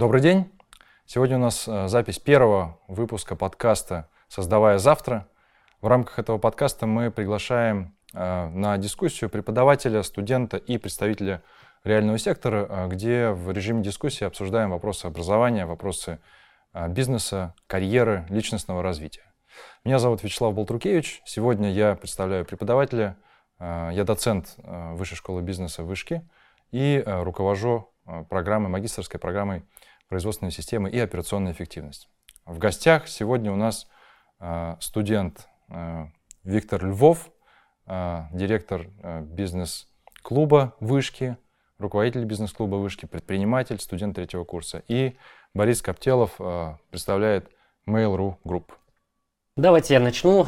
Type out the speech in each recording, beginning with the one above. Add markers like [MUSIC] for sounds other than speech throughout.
Добрый день. Сегодня у нас э, запись первого выпуска подкаста «Создавая завтра». В рамках этого подкаста мы приглашаем э, на дискуссию преподавателя, студента и представителя реального сектора, э, где в режиме дискуссии обсуждаем вопросы образования, вопросы бизнеса, карьеры, личностного развития. Меня зовут Вячеслав Болтрукевич. Сегодня я представляю преподавателя. Я доцент Высшей школы бизнеса Вышки и руковожу программой, магистрской программой производственной системы и операционная эффективность. В гостях сегодня у нас э, студент э, Виктор Львов, э, директор бизнес-клуба «Вышки», руководитель бизнес-клуба «Вышки», предприниматель, студент третьего курса. И Борис Коптелов представляет Mail.ru Group. Давайте я начну.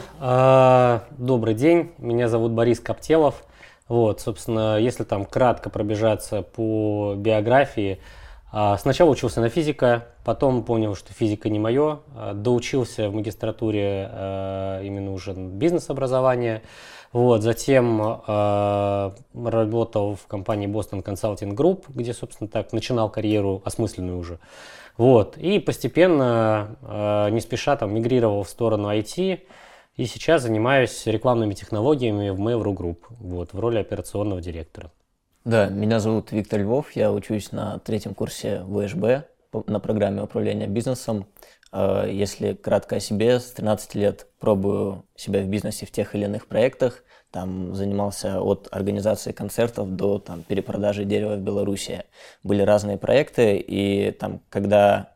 Добрый день, меня зовут Борис Коптелов. Вот, собственно, если там кратко пробежаться по биографии, сначала учился на физика, потом понял, что физика не мое, а, доучился в магистратуре а, именно уже бизнес-образование. Вот, затем работал в компании Boston Consulting Group, где, собственно, так начинал карьеру осмысленную уже. Вот, и постепенно, не спеша, там, мигрировал в сторону IT, и сейчас занимаюсь рекламными технологиями в Mail.ru Group, вот, в роли операционного директора. Да, меня зовут Виктор Львов, я учусь на третьем курсе ВШБ на программе управления бизнесом. А, если кратко о себе, с 13 лет пробую себя в бизнесе в тех или иных проектах. Там занимался от организации концертов до там, перепродажи дерева в Беларуси. Были разные проекты, и там, когда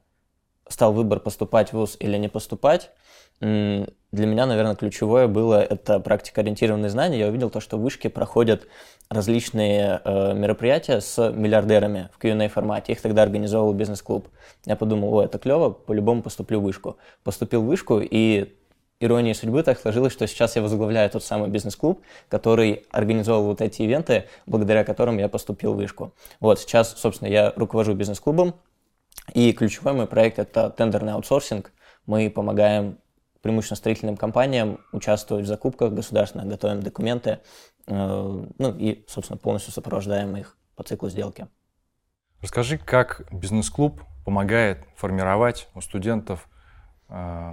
стал выбор поступать в ВУЗ или не поступать, для меня, наверное, ключевое было это практикоориентированные знания. Я увидел то, что в вышке проходят различные э, мероприятия с миллиардерами в Q&A формате. Их тогда организовал бизнес-клуб. Я подумал, о, это клево, по-любому поступлю в вышку. Поступил в вышку, и иронией судьбы так сложилось, что сейчас я возглавляю тот самый бизнес-клуб, который организовал вот эти ивенты, благодаря которым я поступил в вышку. Вот, сейчас, собственно, я руковожу бизнес-клубом, и ключевой мой проект – это тендерный аутсорсинг. Мы помогаем преимущественно строительным компаниям участвовать в закупках государственных, готовим документы, э, ну и, собственно, полностью сопровождаем их по циклу сделки. Расскажи, как бизнес-клуб помогает формировать у студентов э,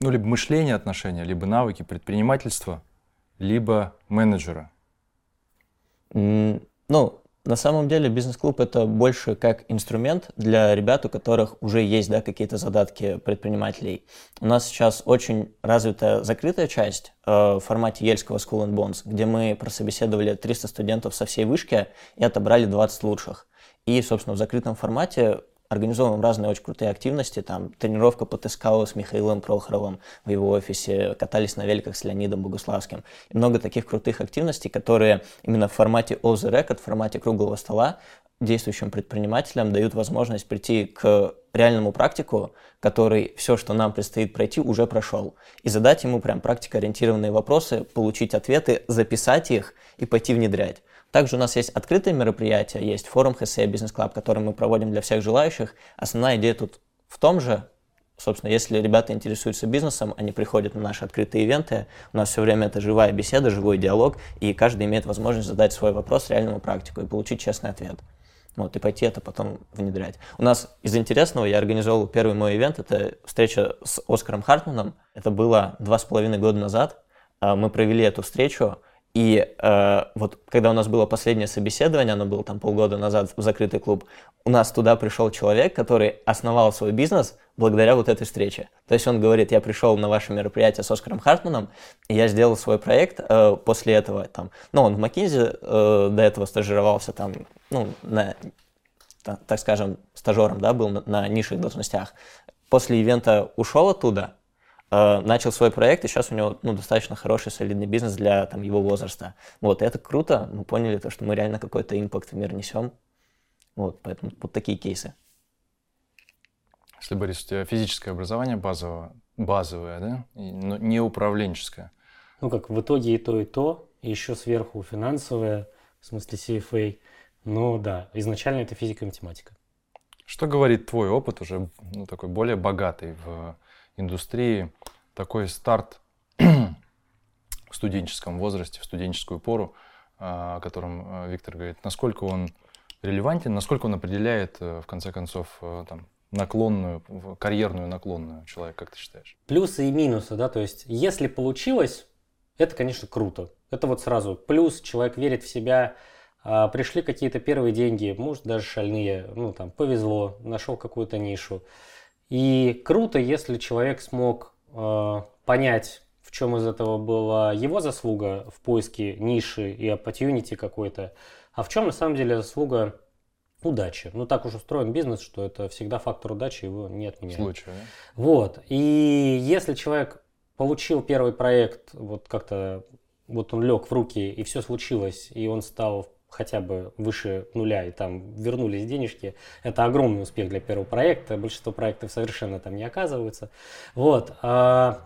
ну, либо мышление отношения, либо навыки предпринимательства, либо менеджера? Ну, на самом деле бизнес-клуб это больше как инструмент для ребят, у которых уже есть да, какие-то задатки предпринимателей. У нас сейчас очень развитая закрытая часть э, в формате Ельского School and Bonds, где мы прособеседовали 300 студентов со всей вышки и отобрали 20 лучших. И, собственно, в закрытом формате организовываем разные очень крутые активности, там тренировка по ТСКО с Михаилом Прохоровым в его офисе, катались на великах с Леонидом Богуславским. И много таких крутых активностей, которые именно в формате off the record, в формате круглого стола действующим предпринимателям дают возможность прийти к реальному практику, который все, что нам предстоит пройти, уже прошел. И задать ему прям практикоориентированные вопросы, получить ответы, записать их и пойти внедрять. Также у нас есть открытые мероприятия, есть форум HSE Business Club, который мы проводим для всех желающих. Основная идея тут в том же, собственно, если ребята интересуются бизнесом, они приходят на наши открытые ивенты, у нас все время это живая беседа, живой диалог, и каждый имеет возможность задать свой вопрос реальному практику и получить честный ответ. Вот, и пойти это потом внедрять. У нас из интересного я организовал первый мой ивент, это встреча с Оскаром Хартманом. Это было два с половиной года назад. А, мы провели эту встречу, и э, вот когда у нас было последнее собеседование, оно было там полгода назад в закрытый клуб, у нас туда пришел человек, который основал свой бизнес благодаря вот этой встрече. То есть он говорит, я пришел на ваше мероприятие с Оскаром Хартманом, и я сделал свой проект э, после этого. Там, ну, он в Макинзи э, до этого стажировался там, ну, на, так скажем, стажером, да, был на, на низших должностях. После ивента ушел оттуда, начал свой проект, и сейчас у него ну, достаточно хороший, солидный бизнес для там, его возраста. Вот, и это круто, мы поняли то, что мы реально какой-то импакт в мир несем. Вот, поэтому вот такие кейсы. Если, Борис, у тебя физическое образование базовое, базовое, да, но не управленческое. Ну, как в итоге и то, и то, и еще сверху финансовое, в смысле CFA. Но да, изначально это физика и математика. Что говорит твой опыт уже ну, такой более богатый в индустрии такой старт [CLEARS THROAT] в студенческом возрасте, в студенческую пору, а, о котором а, Виктор говорит, насколько он релевантен, насколько он определяет, э, в конце концов, э, там, наклонную, карьерную наклонную человека, как ты считаешь? Плюсы и минусы, да, то есть если получилось, это, конечно, круто. Это вот сразу плюс, человек верит в себя, а, пришли какие-то первые деньги, может даже шальные, ну там повезло, нашел какую-то нишу. И круто, если человек смог э, понять, в чем из этого была его заслуга в поиске ниши и opportunity какой-то, а в чем на самом деле заслуга удачи. Ну так уж устроен бизнес, что это всегда фактор удачи, его не отменяют. Случай, да? Вот. И если человек получил первый проект, вот как-то вот он лег в руки, и все случилось, и он стал хотя бы выше нуля, и там вернулись денежки, это огромный успех для первого проекта. Большинство проектов совершенно там не оказываются. Вот. А,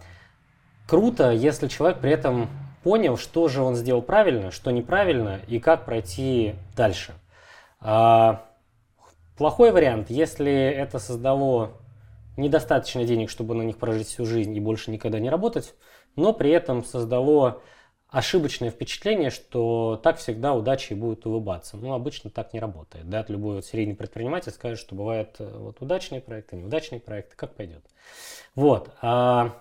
круто, если человек при этом понял, что же он сделал правильно, что неправильно, и как пройти дальше. А, плохой вариант, если это создало недостаточно денег, чтобы на них прожить всю жизнь и больше никогда не работать, но при этом создало ошибочное впечатление, что так всегда удачи будет улыбаться. Ну, обычно так не работает. Да? Любой вот серийный предприниматель скажет, что бывают э, вот удачные проекты, неудачные проекты, как пойдет. Вот. А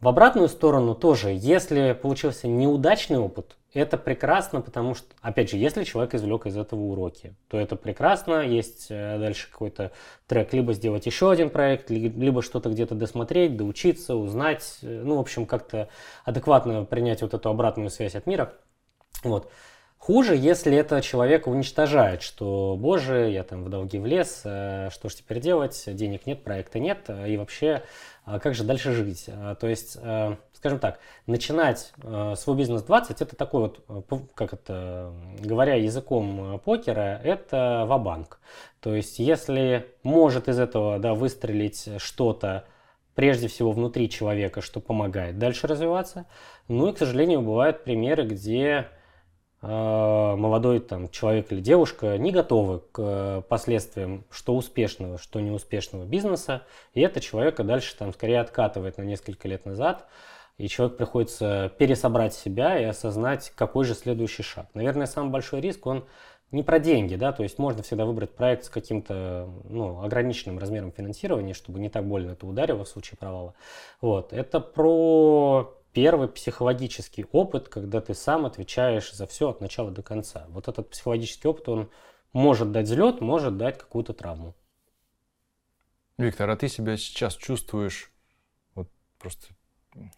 в обратную сторону тоже, если получился неудачный опыт, это прекрасно, потому что, опять же, если человек извлек из этого уроки, то это прекрасно. Есть э, дальше какой-то трек, либо сделать еще один проект, либо что-то где-то досмотреть, доучиться, узнать, э, ну, в общем, как-то адекватно принять вот эту обратную связь от мира. Вот. Хуже, если это человека уничтожает, что, боже, я там в долги влез, э, что ж теперь делать, денег нет, проекта нет, и вообще, а как же дальше жить? То есть скажем так, начинать э, свой бизнес 20, это такой вот, э, как это, говоря языком э, покера, это вабанк. То есть, если может из этого да, выстрелить что-то, прежде всего внутри человека, что помогает дальше развиваться. Ну и, к сожалению, бывают примеры, где э, молодой там, человек или девушка не готовы к последствиям что успешного, что неуспешного бизнеса, и это человека дальше там скорее откатывает на несколько лет назад и человек приходится пересобрать себя и осознать, какой же следующий шаг. Наверное, самый большой риск, он не про деньги, да, то есть можно всегда выбрать проект с каким-то ну, ограниченным размером финансирования, чтобы не так больно это ударило в случае провала. Вот. Это про первый психологический опыт, когда ты сам отвечаешь за все от начала до конца. Вот этот психологический опыт, он может дать взлет, может дать какую-то травму. Виктор, а ты себя сейчас чувствуешь вот просто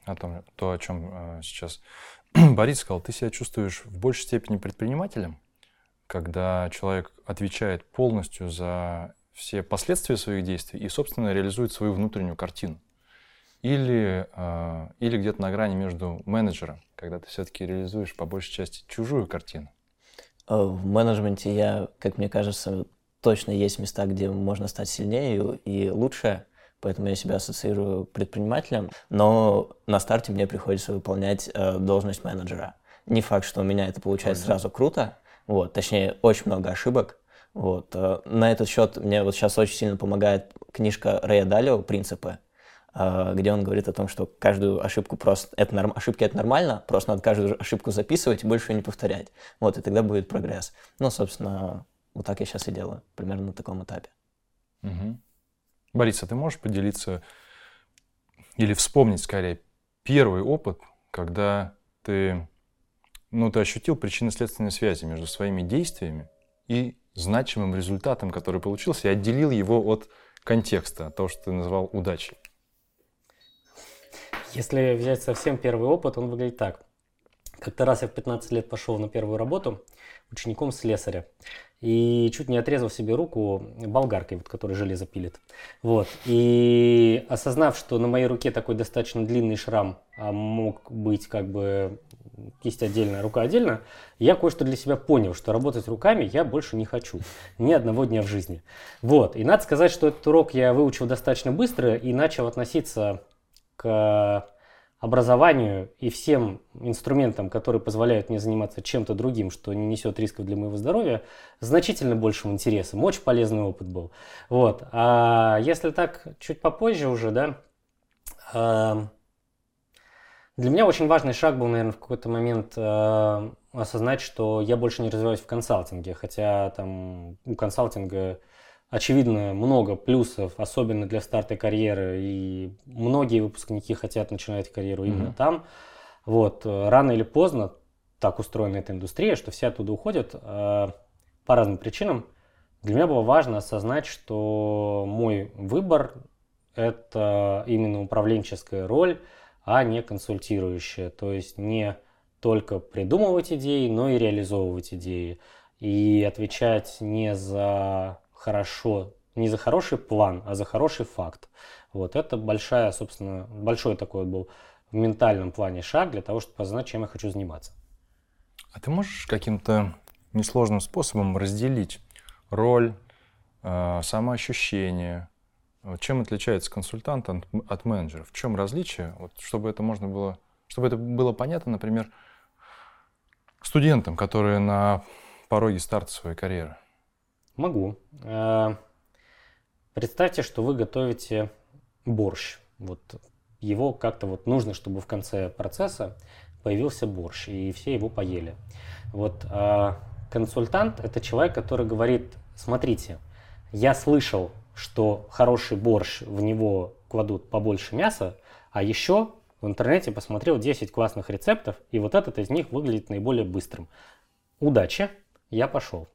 о том, то, о чем э, сейчас [CLEARS THROAT] Борис сказал, ты себя чувствуешь в большей степени предпринимателем, когда человек отвечает полностью за все последствия своих действий и, собственно, реализует свою внутреннюю картину. Или, э, или где-то на грани между менеджером, когда ты все-таки реализуешь по большей части чужую картину. Э, в менеджменте я, как мне кажется, точно есть места, где можно стать сильнее и лучше поэтому я себя ассоциирую предпринимателем, но на старте мне приходится выполнять э, должность менеджера. Не факт, что у меня это получается Ой, сразу круто, вот, точнее, очень много ошибок, вот. Э, на этот счет мне вот сейчас очень сильно помогает книжка Рэя Далио «Принципы», э, где он говорит о том, что каждую ошибку просто... Это норм, ошибки это нормально, просто надо каждую ошибку записывать и больше ее не повторять. Вот, и тогда будет прогресс. Ну, собственно, вот так я сейчас и делаю, примерно на таком этапе. Угу. Борис, а ты можешь поделиться или вспомнить скорее первый опыт, когда ты, ну, ты ощутил причинно-следственные связи между своими действиями и значимым результатом, который получился, и отделил его от контекста, от того, что ты назвал удачей? Если взять совсем первый опыт, он выглядит так. Как-то раз я в 15 лет пошел на первую работу учеником слесаря и чуть не отрезал себе руку болгаркой, вот, которая железо пилит. Вот. И осознав, что на моей руке такой достаточно длинный шрам, а мог быть как бы кисть отдельно, рука отдельно, я кое-что для себя понял, что работать руками я больше не хочу. Ни одного дня в жизни. Вот. И надо сказать, что этот урок я выучил достаточно быстро и начал относиться к образованию и всем инструментам, которые позволяют мне заниматься чем-то другим, что не несет рисков для моего здоровья, значительно большим интересом. Очень полезный опыт был. Вот. А если так чуть попозже уже, да, э, Для меня очень важный шаг был, наверное, в какой-то момент э, осознать, что я больше не развиваюсь в консалтинге, хотя там у консалтинга очевидно много плюсов, особенно для старта карьеры, и многие выпускники хотят начинать карьеру именно mm-hmm. там. Вот, э, рано или поздно так устроена эта индустрия, что все оттуда уходят э, по разным причинам. Для меня было важно осознать, что мой выбор – это именно управленческая роль, а не консультирующая. То есть не только придумывать идеи, но и реализовывать идеи. И отвечать не за хорошо, не за хороший план, а за хороший факт. Вот это большая, собственно, большой такой был в ментальном плане шаг для того, чтобы познать, чем я хочу заниматься. А ты можешь каким-то несложным способом разделить роль, э, самоощущение, чем отличается консультант от, от менеджера? В чем различие? Вот, чтобы это можно было, чтобы это было понятно, например, студентам, которые на пороге старта своей карьеры. Могу. Э, представьте, что вы готовите борщ. Вот его как-то вот нужно, чтобы в конце процесса появился борщ, и все его поели. Вот э, консультант – это человек, который говорит, смотрите, я слышал что хороший борщ, в него кладут побольше мяса, а еще в интернете посмотрел 10 классных рецептов, и вот этот из них выглядит наиболее быстрым. Удачи, я пошел.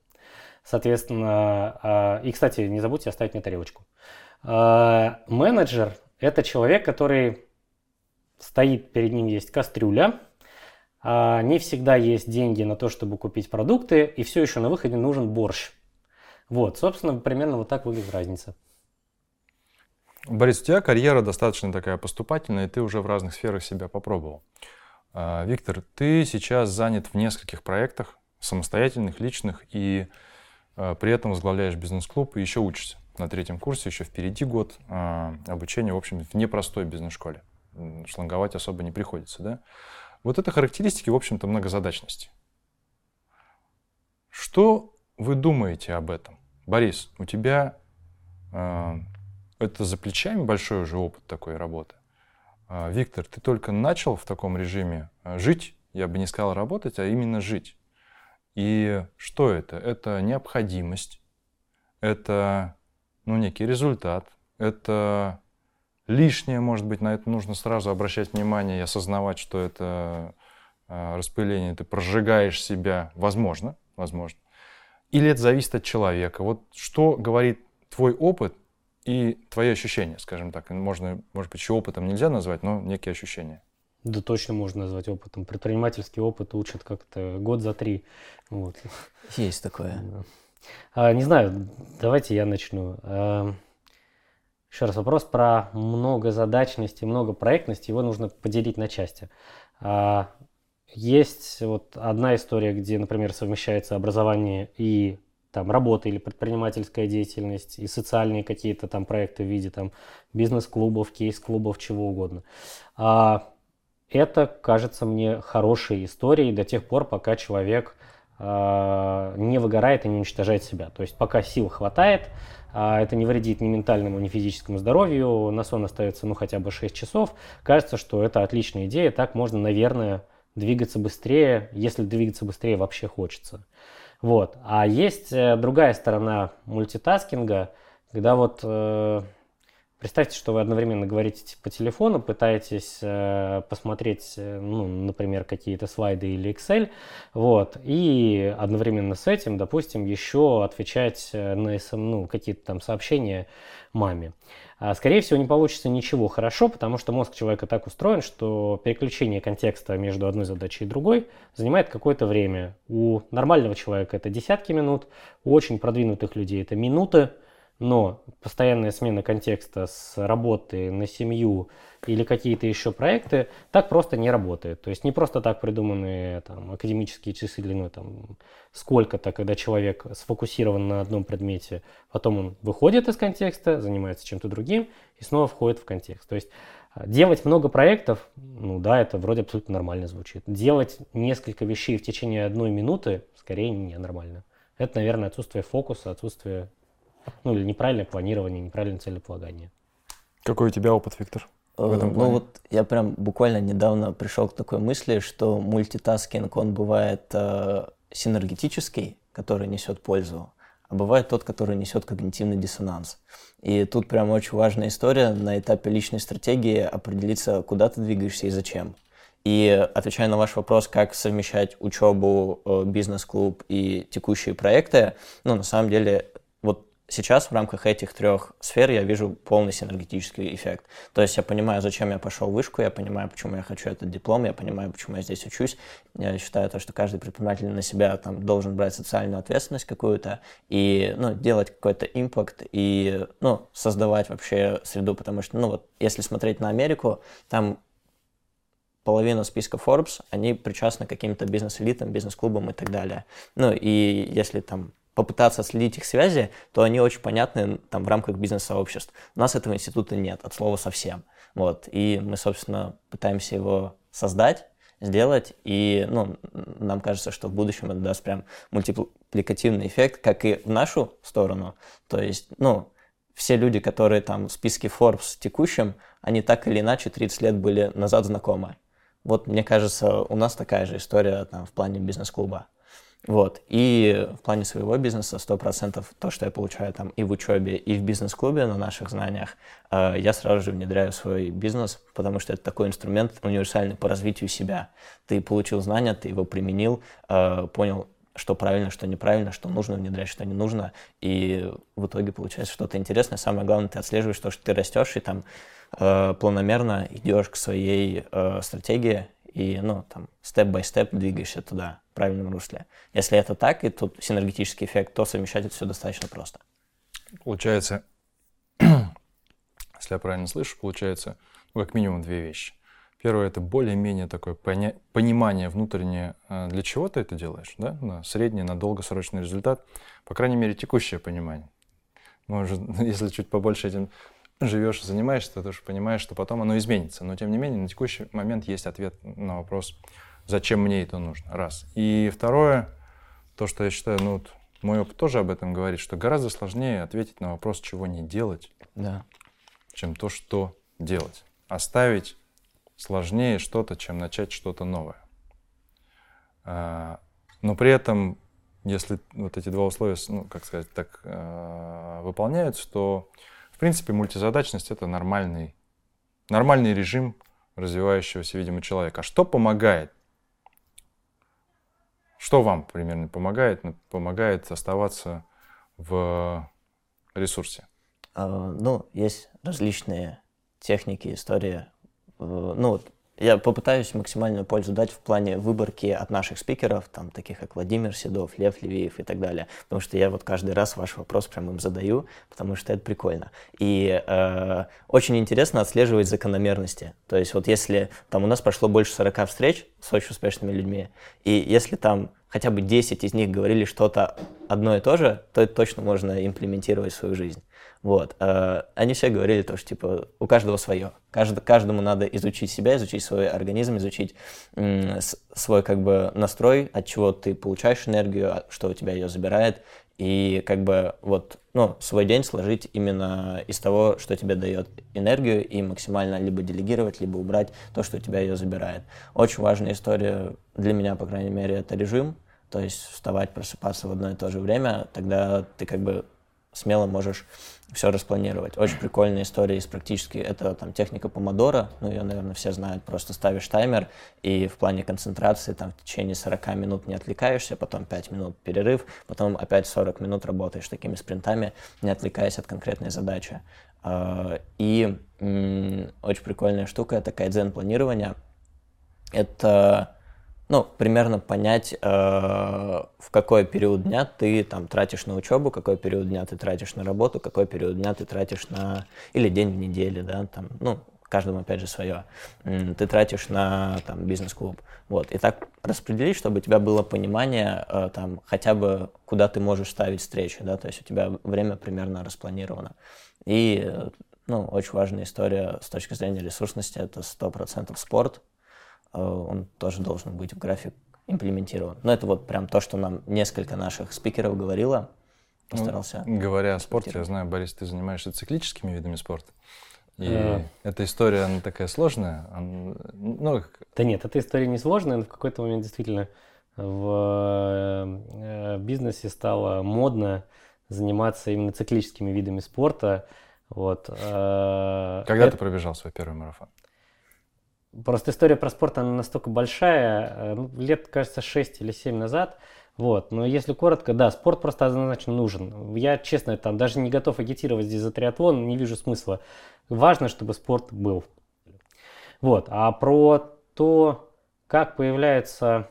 Соответственно, а, и, кстати, не забудьте оставить мне тарелочку. А, менеджер – это человек, который стоит, перед ним есть кастрюля, а не всегда есть деньги на то, чтобы купить продукты, и все еще на выходе нужен борщ. Вот, собственно, примерно вот так выглядит разница. Борис, у тебя карьера достаточно такая поступательная, и ты уже в разных сферах себя попробовал. Виктор, ты сейчас занят в нескольких проектах, самостоятельных, личных, и при этом возглавляешь бизнес-клуб и еще учишься. На третьем курсе еще впереди год а, обучения, в общем, в непростой бизнес-школе. Шланговать особо не приходится, да? Вот это характеристики, в общем-то, многозадачности. Что вы думаете об этом? Борис, у тебя э, это за плечами большой уже опыт такой работы. Э, Виктор, ты только начал в таком режиме жить, я бы не сказал работать, а именно жить. И что это? Это необходимость, это ну, некий результат, это лишнее, может быть, на это нужно сразу обращать внимание и осознавать, что это э, распыление, ты прожигаешь себя, возможно, возможно. Или это зависит от человека? Вот что говорит твой опыт и твои ощущения, скажем так. Можно, может быть, еще опытом нельзя назвать, но некие ощущения. Да точно можно назвать опытом. Предпринимательский опыт учат как-то год за три. Вот. Есть такое. А, не знаю, давайте я начну. А, еще раз вопрос про многозадачность и многопроектность. Его нужно поделить на части. А, есть вот одна история, где, например, совмещается образование и там работа или предпринимательская деятельность, и социальные какие-то там проекты в виде там бизнес-клубов, кейс-клубов, чего угодно. А это кажется мне хорошей историей до тех пор, пока человек а, не выгорает и не уничтожает себя. То есть пока сил хватает, а это не вредит ни ментальному, ни физическому здоровью, на сон остается ну хотя бы 6 часов, кажется, что это отличная идея, так можно, наверное, двигаться быстрее, если двигаться быстрее вообще хочется. Вот. А есть э, другая сторона мультитаскинга, когда вот э, представьте, что вы одновременно говорите по телефону, пытаетесь э, посмотреть, э, ну, например, какие-то слайды или Excel, вот, и одновременно с этим, допустим, еще отвечать э, на SM, ну, какие-то там сообщения маме. А, скорее всего, не получится ничего хорошо, потому что мозг человека так устроен, что переключение контекста между одной задачей и другой занимает какое-то время. У нормального человека это десятки минут, у очень продвинутых людей это минуты, но постоянная смена контекста с работы на семью или какие-то еще проекты так просто не работает. То есть не просто так придуманы там, академические часы длиной там, сколько-то, когда человек сфокусирован на одном предмете, потом он выходит из контекста, занимается чем-то другим и снова входит в контекст. То есть а, делать много проектов, ну да, это вроде абсолютно нормально звучит. Делать несколько вещей в течение одной минуты скорее не нормально. Это, наверное, отсутствие фокуса, отсутствие, ну или неправильное планирование, неправильное целеполагание. Какой у тебя опыт, Виктор? в этом Ну плане? вот я прям буквально недавно пришел к такой мысли, что мультитаскинг, он бывает э, синергетический, который несет пользу, а бывает тот, который несет когнитивный диссонанс. И тут прям очень важная история на этапе личной стратегии определиться, куда ты двигаешься и зачем. И отвечая на ваш вопрос, как совмещать учебу, э, бизнес-клуб и текущие проекты, ну, на самом деле, вот сейчас в рамках этих трех сфер я вижу полный синергетический эффект. То есть я понимаю, зачем я пошел в вышку, я понимаю, почему я хочу этот диплом, я понимаю, почему я здесь учусь. Я считаю то, что каждый предприниматель на себя там должен брать социальную ответственность какую-то и ну, делать какой-то импакт и ну, создавать вообще среду, потому что, ну вот, если смотреть на Америку, там половина списка Forbes, они причастны к каким-то бизнес-элитам, бизнес-клубам и так далее. Ну и если там попытаться следить их связи, то они очень понятны там в рамках бизнес-сообществ. У нас этого института нет, от слова совсем. Вот. И мы, собственно, пытаемся его создать, сделать, и ну, нам кажется, что в будущем это даст прям мультипликативный эффект, как и в нашу сторону. То есть, ну, все люди, которые там в списке Forbes текущем, они так или иначе 30 лет были назад знакомы. Вот, мне кажется, у нас такая же история там, в плане бизнес-клуба. Вот. И в плане своего бизнеса 100% то, что я получаю там и в учебе, и в бизнес-клубе на наших знаниях, э, я сразу же внедряю в свой бизнес, потому что это такой инструмент универсальный по развитию себя. Ты получил знания, ты его применил, э, понял, что правильно, что неправильно, что нужно внедрять, что не нужно, и в итоге получается что-то интересное. Самое главное, ты отслеживаешь то, что ты растешь, и там э, планомерно идешь к своей стратегии, и, ну, там, степ-бай-степ двигаешься туда, в правильном русле. Если это так, и тут синергетический эффект, то совмещать это все достаточно просто. Получается, [CLEARS THROAT] если я правильно слышу, получается, ну, как минимум две вещи. Первое, это более-менее такое поня- понимание внутреннее, а, для чего ты это делаешь, да, на средний, на долгосрочный результат, по крайней мере, текущее понимание. Может, [LAUGHS] если чуть побольше этим живешь и занимаешься, ты уже понимаешь, что потом оно изменится. Но, тем не менее, на текущий момент есть ответ на вопрос, зачем мне это нужно, раз. И второе, то, что я считаю, ну, вот мой опыт тоже об этом говорит, что гораздо сложнее ответить на вопрос, чего не делать, Да. чем то, что делать. Оставить сложнее что-то, чем начать что-то новое. А, Но при этом, если вот эти два условия, ну, как сказать, так а, выполняются, то, принципе, мультизадачность — это нормальный, нормальный режим развивающегося, видимо, человека. А что помогает? Что вам примерно помогает? Ну, Помогает оставаться в ресурсе. А, Ну, есть различные техники, истории. Э, Ну, вот я попытаюсь максимальную пользу дать в плане выборки от наших спикеров, там, таких как Владимир Седов, Лев Левиев и так далее. Потому что я вот каждый раз ваш вопрос прям им задаю, потому что это прикольно. И э, очень интересно отслеживать закономерности. То есть вот если там у нас прошло больше 40 встреч с очень успешными людьми, и если там хотя бы 10 из них говорили что-то одно и то же, то это точно можно имплементировать в свою жизнь. Вот. э, Они все говорили то, что типа у каждого свое. Кажд- каждому надо изучить себя, изучить свой организм, изучить свой как бы настрой, от чего ты получаешь энергию, что у тебя ее забирает, и как бы вот ну, свой день сложить именно из того, что тебе дает энергию, и максимально либо делегировать, либо убрать то, что у тебя ее забирает. Очень важная история для меня, по крайней мере, это режим, то есть вставать, просыпаться в одно и то же время, тогда ты как бы смело можешь все распланировать. Очень прикольная история из практически, это там техника помодора, ну ее, наверное, все знают, просто ставишь таймер и в плане концентрации там в течение 40 минут не отвлекаешься, потом 5 минут перерыв, потом опять 40 минут работаешь такими спринтами, не отвлекаясь от конкретной задачи. А, И очень прикольная штука, это кайдзен-планирование. Это ну, примерно понять, э, в какой период дня ты там тратишь на учебу, какой период дня ты тратишь на работу, какой период дня ты тратишь на... или день в неделе, да, там, ну, каждому, опять же, свое. Ты тратишь на там, бизнес-клуб. Вот. И так распределить, чтобы у тебя было понимание, э, там, хотя бы, куда ты можешь ставить встречи, да, то есть у тебя время примерно распланировано. И, ну, очень важная история с точки зрения ресурсности, это 100% спорт, он тоже должен быть в график имплементирован. Но это вот прям то, что нам несколько наших спикеров говорило. Постарался. Ну, говоря о спорте, я знаю, Борис, ты занимаешься циклическими видами спорта. И э... эта история, она такая сложная. Она, ну... Да нет, эта история не сложная, но в какой-то момент действительно в э, бизнесе стало модно заниматься именно циклическими видами спорта. Вот. Э, Когда Это... ты пробежал свой первый марафон? Просто история про спорт, она настолько большая, э, ну, лет, кажется, 6 или 7 назад. Вот. Но если коротко, да, спорт просто однозначно нужен. Я, честно, там даже не готов агитировать здесь за триатлон, не вижу смысла. Важно, чтобы спорт был. Вот. А про то, как появляется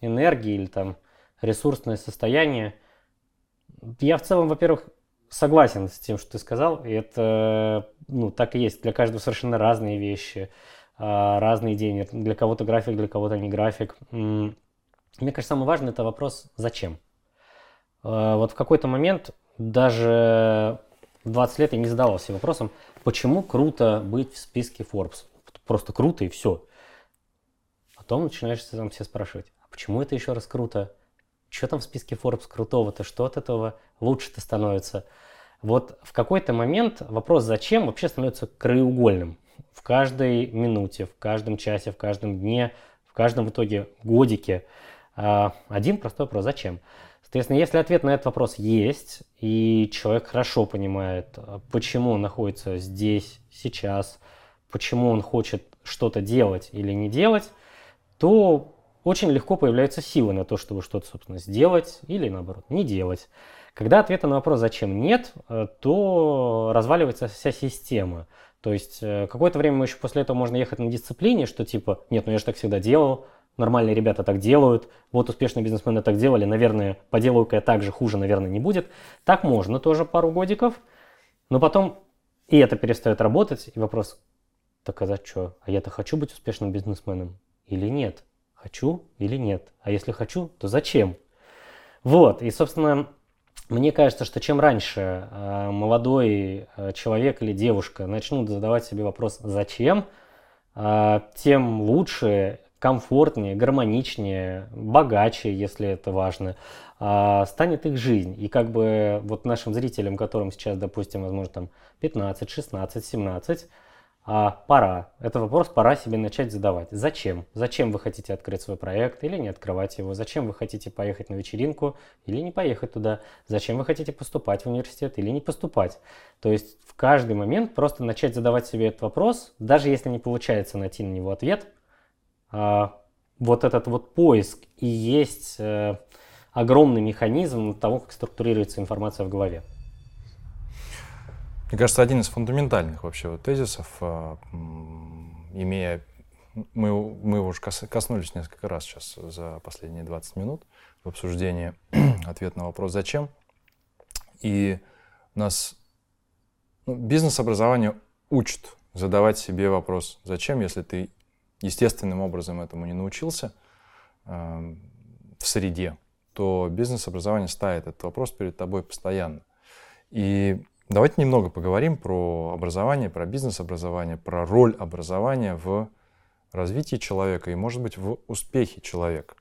энергия или там ресурсное состояние, я в целом, во-первых, согласен с тем, что ты сказал. И это, ну, так и есть. Для каждого совершенно разные вещи, разные день. Для кого-то график, для кого-то не график. Мне кажется, самый важный это вопрос «зачем?». А, вот в какой-то момент, даже в 20 лет я не задавался вопросом, почему круто быть в списке Forbes. Просто круто и все. Потом начинаешь сам себя спрашивать, а почему это еще раз круто? что там в списке Forbes крутого-то, что от этого лучше-то становится. Вот в какой-то момент вопрос «зачем» вообще становится краеугольным. В каждой минуте, в каждом часе, в каждом дне, в каждом в итоге годике. А, один простой вопрос «зачем?». Соответственно, если ответ на этот вопрос есть, и человек хорошо понимает, почему он находится здесь, сейчас, почему он хочет что-то делать или не делать, то очень легко появляются силы на то, чтобы что-то, собственно, сделать или, наоборот, не делать. Когда ответа на вопрос «зачем?» нет, э, то разваливается вся система. То есть э, какое-то время еще после этого можно ехать на дисциплине, что типа «нет, ну я же так всегда делал», нормальные ребята так делают, вот успешные бизнесмены так делали, наверное, поделаю-ка я так же, хуже, наверное, не будет. Так можно тоже пару годиков, но потом и это перестает работать, и вопрос, так а что? А я-то хочу быть успешным бизнесменом или нет? хочу или нет. А если хочу, то зачем? Вот, и, собственно, мне кажется, что чем раньше э, молодой э, человек или девушка начнут задавать себе вопрос «зачем?», э, тем лучше, комфортнее, гармоничнее, богаче, если это важно, станет их жизнь. И как бы вот нашим зрителям, которым сейчас, допустим, возможно, там 15, 16, 17, а пора. Это вопрос пора себе начать задавать. Зачем? Зачем вы хотите открыть свой проект или не открывать его? Зачем вы хотите поехать на вечеринку или не поехать туда? Зачем вы хотите поступать в университет или не поступать? То есть в каждый момент просто начать задавать себе этот вопрос, даже если не получается найти на него ответ, а, вот этот вот поиск и есть э, огромный механизм того, как структурируется информация в голове. Мне кажется, один из фундаментальных вообще вот тезисов, а, имея... Мы, мы его уже коснулись несколько раз сейчас за последние 20 минут в обсуждении [CLEARS THROAT] ответ на вопрос «Зачем?». И нас ну, бизнес-образование учит задавать себе вопрос «Зачем?», если ты естественным образом этому не научился э, в среде, то бизнес-образование ставит этот вопрос перед тобой постоянно. И Давайте немного поговорим про образование, про бизнес-образование, про роль образования в развитии человека и, может быть, в успехе человека.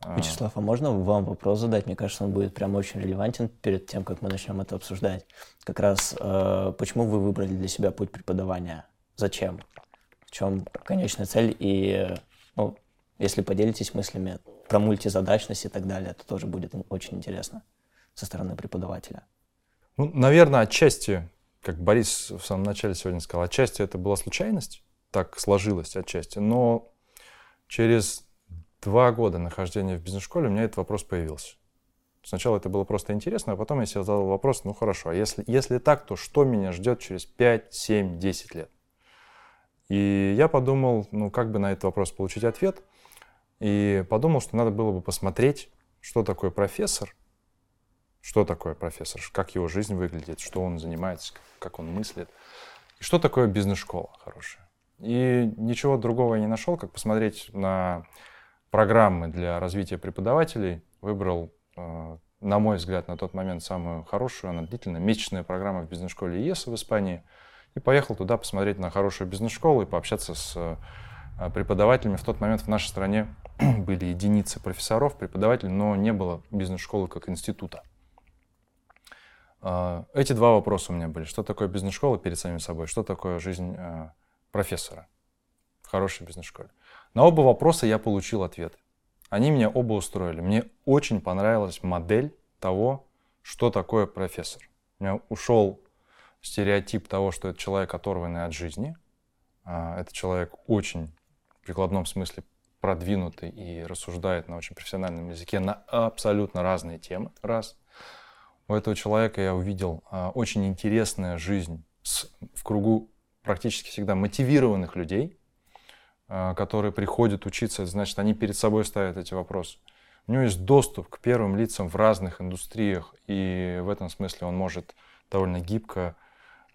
А. Вячеслав, а можно вам вопрос задать? Мне кажется, он будет прям очень релевантен перед тем, как мы начнем это обсуждать. Как раз, э, почему вы выбрали для себя путь преподавания? Зачем? В чем конечная цель? И, ну, если поделитесь мыслями про мультизадачность и так далее, это тоже будет очень интересно со стороны преподавателя. Ну, наверное, отчасти, как Борис в самом начале сегодня сказал, отчасти это была случайность, так сложилось отчасти, но через два года нахождения в бизнес-школе у меня этот вопрос появился. Сначала это было просто интересно, а потом я себе задал вопрос, ну хорошо, а если, если так, то что меня ждет через 5, 7, 10 лет? И я подумал, ну как бы на этот вопрос получить ответ, и подумал, что надо было бы посмотреть, что такое профессор, что такое профессор, как его жизнь выглядит, что он занимается, как он мыслит, и что такое бизнес-школа хорошая. И ничего другого я не нашел, как посмотреть на программы для развития преподавателей. Выбрал, э, на мой взгляд, на тот момент самую хорошую, она длительная, месячная программа в бизнес-школе ЕС в Испании. И поехал туда посмотреть на хорошую бизнес-школу и пообщаться с э, преподавателями. В тот момент в нашей стране [CLEARS THROAT] были единицы профессоров, преподавателей, но не было бизнес-школы как института. А, эти два вопроса у меня были. Что такое бизнес-школа перед самим собой? Что такое жизнь а, профессора в хорошей бизнес-школе? На оба вопроса я получил ответ. Они меня оба устроили. Мне очень понравилась модель того, что такое профессор. У меня ушел стереотип того, что это человек, оторванный от жизни. А, это человек очень в прикладном смысле продвинутый и рассуждает на очень профессиональном языке на абсолютно разные темы. Раз. У этого человека я увидел а, очень интересная жизнь с, в кругу практически всегда мотивированных людей, а, которые приходят учиться, значит, они перед собой ставят эти вопросы. У него есть доступ к первым лицам в разных индустриях, и в этом смысле он может довольно гибко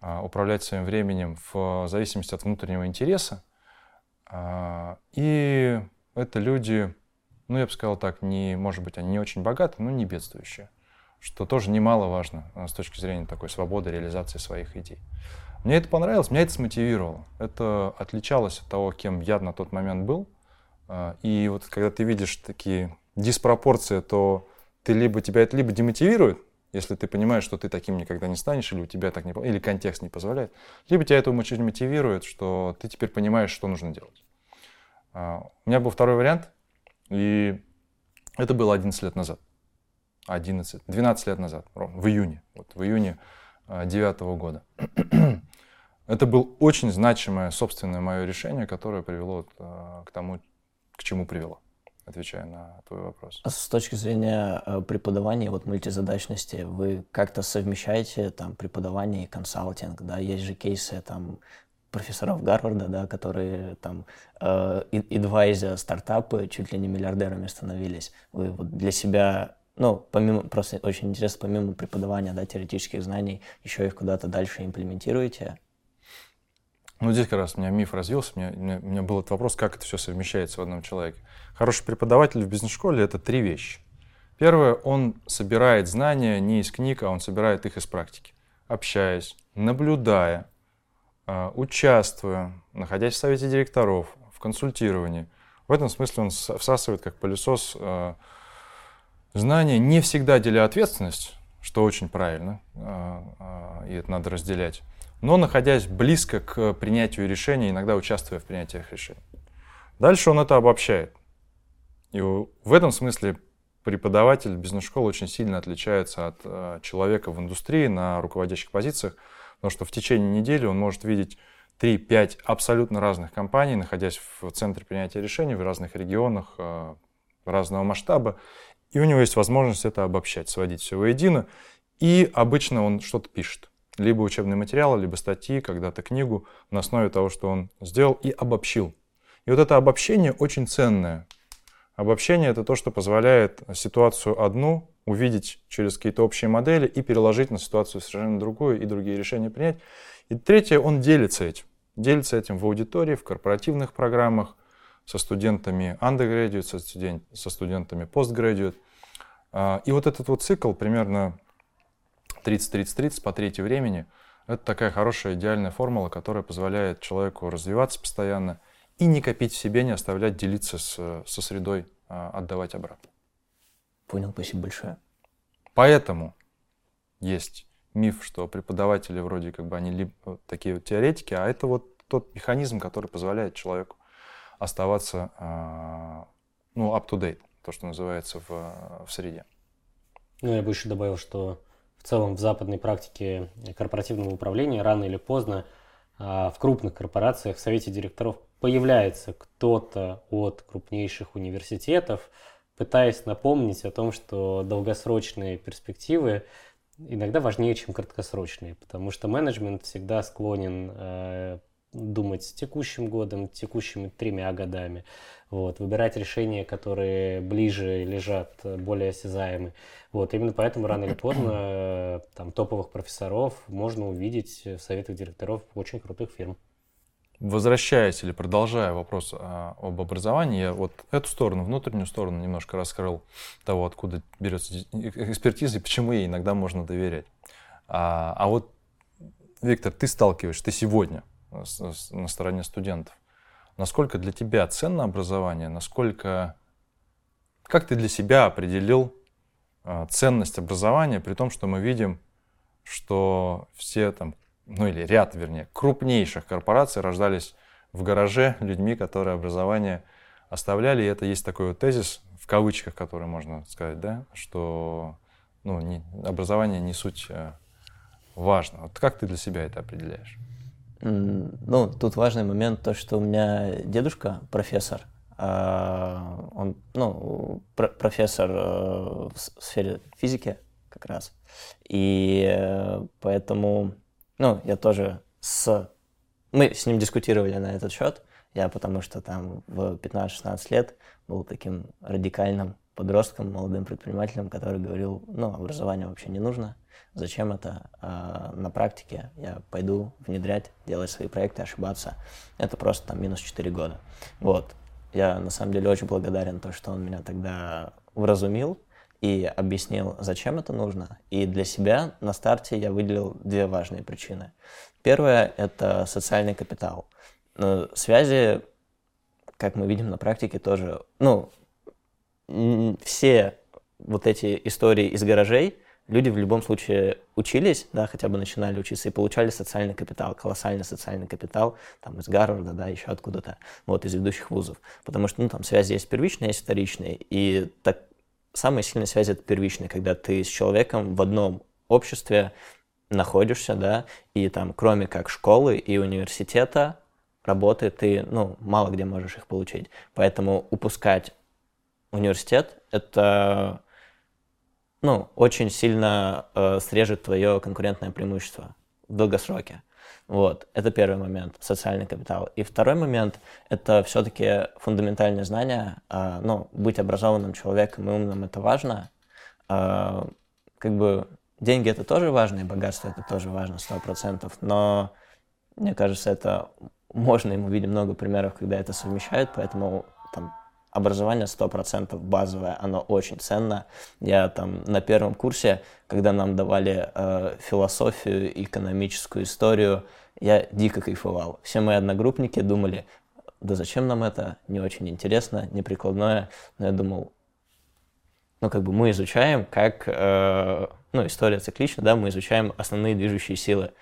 а, управлять своим временем в зависимости от внутреннего интереса. И это люди, ну, я бы сказал так, не, может быть, они не очень богатые, но не бедствующие, что тоже немаловажно а, с точки зрения такой свободы реализации своих идей. Мне это понравилось, меня это смотивировало. Это отличалось от того, кем я на тот момент был. И вот когда ты видишь такие диспропорции, то ты либо тебя это либо демотивирует, если ты понимаешь, что ты таким никогда не станешь, или у тебя так не, или контекст не позволяет, либо тебя это очень мотивирует, что ты теперь понимаешь, что нужно делать. А, у меня был второй вариант, и это было 11 лет назад. 11, 12 лет назад, в июне, вот в июне 2009 а, года. [CLEARS THROAT] это было очень значимое собственное мое решение, которое привело а, к тому, к чему привело отвечая на твой вопрос. А с точки зрения э, преподавания, вот мультизадачности, вы как-то совмещаете там преподавание и консалтинг, да, есть же кейсы там профессоров Гарварда, да, которые там э, идвайзя стартапы чуть ли не миллиардерами становились. Вы вот для себя, ну, помимо, просто очень интересно, помимо преподавания, да, теоретических знаний, еще их куда-то дальше имплементируете? Ну, здесь как раз у меня миф развился, у меня, у меня, был этот вопрос, как это все совмещается в одном человеке. Хороший преподаватель в бизнес-школе — это три вещи. Первое, он собирает знания не из книг, а он собирает их из практики. Общаясь, наблюдая, а, участвуя, находясь в совете директоров, в консультировании. В этом смысле он всасывает как пылесос а, знания, не всегя деля ответственность, что очень правильно, а, и это надо разделять но находясь близко к принятию решений, иногда участвуя в принятии решений. Дальше он это обобщает. И в этом смысле преподаватель бизнес-школы очень сильно отличается от э, человека в индустрии на руководящих позициях, потому что в течение недели он может видеть 3-5 абсолютно разных компаний, находясь в центре принятия решений в разных регионах разного масштаба, и у него есть возможность это обобщать, сводить все воедино, и обычно он что-то пишет либо учебные материалы, либо статьи, когда-то книгу на основе того, что он сделал и обобщил. И вот это обобщение очень ценное. Обобщение — это то, что позволяет ситуацию одну увидеть через какие-то общие модели и переложить на ситуацию совершенно другую и другие решения принять. И третье, он делится этим. Делится этим в аудитории, в корпоративных программах, со студентами undergraduate, со, студент, со студентами postgraduate. А, и вот этот вот цикл примерно 30-30-30 по трети времени, это такая хорошая идеальная формула, которая позволяет человеку развиваться постоянно и не копить в себе, не оставлять делиться с, со средой, а отдавать обратно. Понял, спасибо большое. Поэтому есть миф, что преподаватели вроде как бы они либо такие вот теоретики, а это вот тот механизм, который позволяет человеку оставаться а, ну, up to date, то, что называется в, в среде. Ну, я бы еще добавил, что в целом в западной практике корпоративного управления рано или поздно а, в крупных корпорациях в совете директоров появляется кто-то от крупнейших университетов, пытаясь напомнить о том, что долгосрочные перспективы иногда важнее, чем краткосрочные, потому что менеджмент всегда склонен э, думать текущим годом, текущими тремя годами, вот, выбирать решения, которые ближе лежат, более осязаемы. Вот, именно поэтому рано или поздно э, там, топовых профессоров можно увидеть в советах директоров очень крутых фирм. Возвращаясь или продолжая вопрос а, об образовании, я вот эту сторону, внутреннюю сторону немножко раскрыл того, откуда берется экспертиза и почему ей иногда можно доверять. А, а вот, Виктор, ты сталкиваешься, ты сегодня на стороне студентов. Насколько для тебя ценно образование? Насколько... Как ты для себя определил а, ценность образования, при том, что мы видим что все там, ну или ряд, вернее, крупнейших корпораций рождались в гараже людьми, которые образование оставляли. И это есть такой вот тезис, в кавычках, который можно сказать, да, что ну, не, образование не суть э, важно. Вот как ты для себя это определяешь? Ну, тут важный момент то, что у меня дедушка профессор, а, он, ну, профессор э, в сфере физики как раз, и э, поэтому, ну, я тоже с, мы с ним дискутировали на этот счет, я потому что там в 15-16 лет был таким радикальным подростком, молодым предпринимателем, который говорил, ну, образование вообще не нужно, зачем это а на практике, я пойду внедрять, делать свои проекты, ошибаться. Это просто там минус 4 года. Вот. Я на самом деле очень благодарен то, что он меня тогда вразумил и объяснил, зачем это нужно. И для себя на старте я выделил две важные причины. Первое – это социальный капитал. Связи, как мы видим на практике, тоже, ну, все вот эти истории из гаражей, люди в любом случае учились, да, хотя бы начинали учиться и получали социальный капитал, колоссальный социальный капитал, там, из Гарварда, да, еще откуда-то, вот, из ведущих вузов. Потому что, ну, там, связи есть первичные, есть вторичные, и так, самые сильные связи — это первичные, когда ты с человеком в одном обществе находишься, да, и там, кроме как школы и университета, работы, ты, ну, мало где можешь их получить. Поэтому упускать университет, это ну, очень сильно э, срежет твое конкурентное преимущество в долгосроке. Вот, это первый момент, социальный капитал. И второй момент – это все-таки фундаментальные знания. Э, ну, быть образованным человеком и умным – это важно. Э, как бы деньги – это тоже важно, и богатство – это тоже важно, сто процентов. Но мне кажется, это можно, и мы видим много примеров, когда это совмещают, поэтому там образование 100% базовое, оно очень ценно. Я там на первом курсе, когда нам давали э, философию, экономическую историю, я дико кайфовал. Все мои одногруппники думали, да зачем нам это, не очень интересно, неприкладное. Но я думал, ну как бы мы изучаем, как, э, ну история циклична, да, мы изучаем основные движущие силы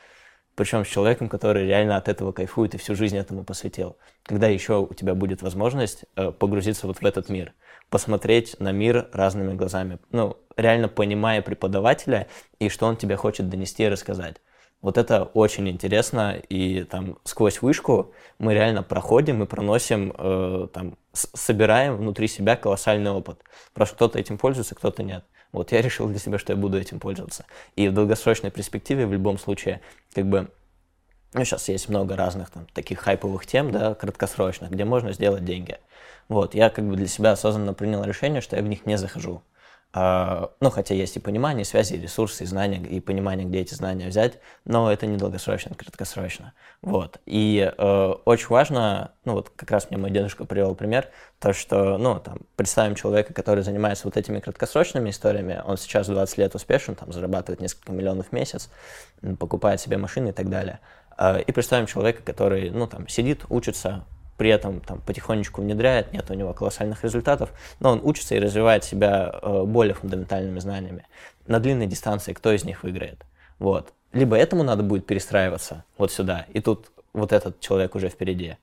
причем с человеком, который реально от этого кайфует и всю жизнь этому посвятил. Когда еще у тебя будет возможность э, погрузиться вот в этот мир, посмотреть на мир разными глазами, ну, реально понимая преподавателя и что он тебе хочет донести и рассказать. Вот это очень интересно, и там сквозь вышку мы реально проходим и проносим, э, там, собираем внутри себя колоссальный опыт. Просто кто-то этим пользуется, кто-то нет. Вот я решил для себя, что я буду этим пользоваться. И в долгосрочной перспективе в любом случае, как бы, ну, сейчас есть много разных там таких хайповых тем, да, краткосрочных, где можно сделать деньги. Вот, я как бы для себя осознанно принял решение, что я в них не захожу. А, ну, хотя есть и понимание, связи, ресурсы, и знания, и понимание, где эти знания взять, но это не долгосрочно, это краткосрочно. Вот. И э, очень важно, ну, вот как раз мне мой дедушка привел пример, то, что, ну, там, представим человека, который занимается вот этими краткосрочными историями, он сейчас 20 лет успешен, там, зарабатывает несколько миллионов в месяц, покупает себе машины и так далее. Э, и представим человека, который, ну, там, сидит, учится, при этом там, потихонечку внедряет, нет у него колоссальных результатов, но он учится и развивает себя э, более фундаментальными знаниями. На длинной дистанции кто из них выиграет? Вот. Либо этому надо будет перестраиваться вот сюда, и тут вот этот человек уже впереди.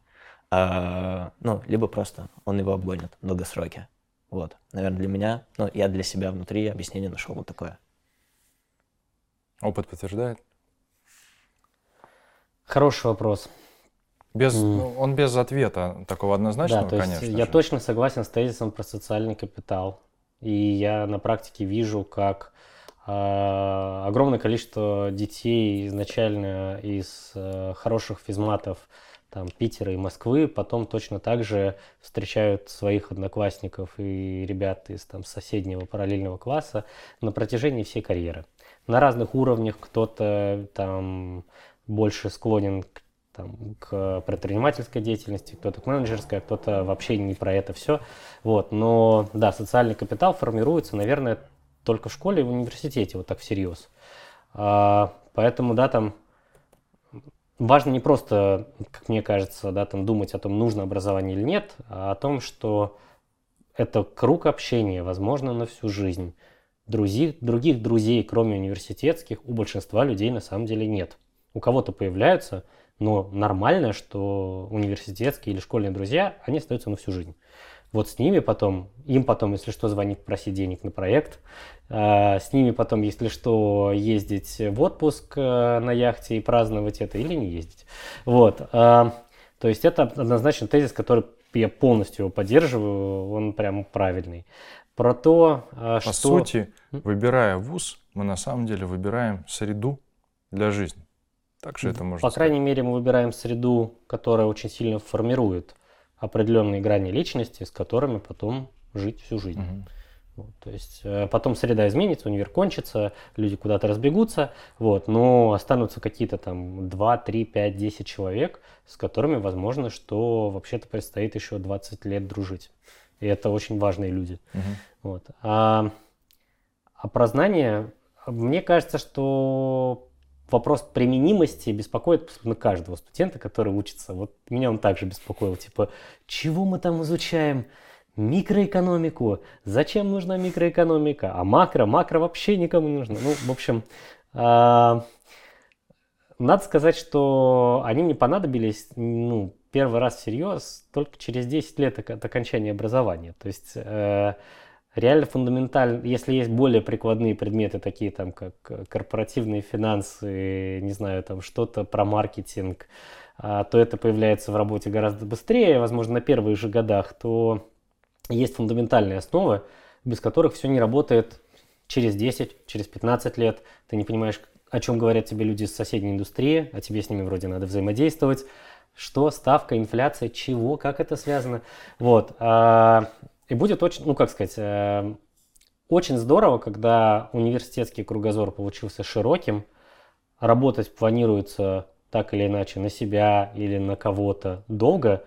А, ну, либо просто он его обгонит в долгосроке. Вот. Наверное, для меня, ну, я для себя внутри объяснение нашел вот такое. Опыт подтверждает? Хороший вопрос. Без, mm. Он без ответа такого однозначного, да, то есть конечно. Я же. точно согласен с тезисом про социальный капитал. И я на практике вижу, как э, огромное количество детей изначально из э, хороших физматов там, Питера и Москвы потом точно так же встречают своих одноклассников и ребят из там, соседнего параллельного класса на протяжении всей карьеры. На разных уровнях кто-то там больше склонен к там, к предпринимательской деятельности, кто-то к менеджерской, а кто-то вообще не про это все. Вот. Но да, социальный капитал формируется, наверное, только в школе и в университете, вот так всерьез. А, поэтому, да, там важно не просто, как мне кажется, да, там думать о том, нужно образование или нет, а о том, что это круг общения, возможно, на всю жизнь. друзей, других друзей, кроме университетских, у большинства людей на самом деле нет. У кого-то появляются, но нормально, что университетские или школьные друзья, они остаются на всю жизнь. Вот с ними потом, им потом, если что, звонить, просить денег на проект, а, с ними потом, если что, ездить в отпуск э, на яхте и праздновать это или не ездить. Вот. А, то есть это однозначно тезис, который я полностью его поддерживаю, он прям правильный. Про то, а, По что... сути, выбирая вуз, мы на самом деле выбираем среду для жизни. Так это можно По крайней мере, мы выбираем среду, которая очень сильно формирует определенные грани личности, с которыми потом жить всю жизнь. Угу. Вот, то есть э, потом среда изменится, универ кончится, люди куда-то разбегутся, вот, но останутся какие-то там 2, 3, 5, 10 человек, с которыми, возможно, что вообще-то предстоит еще 20 лет дружить. И это очень важные люди. Угу. Вот. А, а про знания, мне кажется, что вопрос применимости беспокоит абсолютно каждого студента, который учится. Вот меня он также беспокоил, типа, чего мы там изучаем? Микроэкономику. Зачем нужна микроэкономика? А макро? Макро вообще никому не нужно. Ну, в общем, э, надо сказать, что они мне понадобились, ну, первый раз всерьез только через 10 лет от окончания образования. То есть э, реально фундаментально, если есть более прикладные предметы, такие там как э, корпоративные финансы, не знаю, там что-то про маркетинг, а, то это появляется в работе гораздо быстрее, возможно, на первых же годах, то есть фундаментальные основы, без которых все не работает через 10, через 15 лет. Ты не понимаешь, о чем говорят тебе люди из соседней индустрии, а тебе с ними вроде надо взаимодействовать. Что, ставка, инфляция, чего, как это связано. Вот. И будет очень, ну как сказать, э, очень здорово, когда университетский кругозор получился широким, работать планируется так или иначе на себя или на кого-то долго,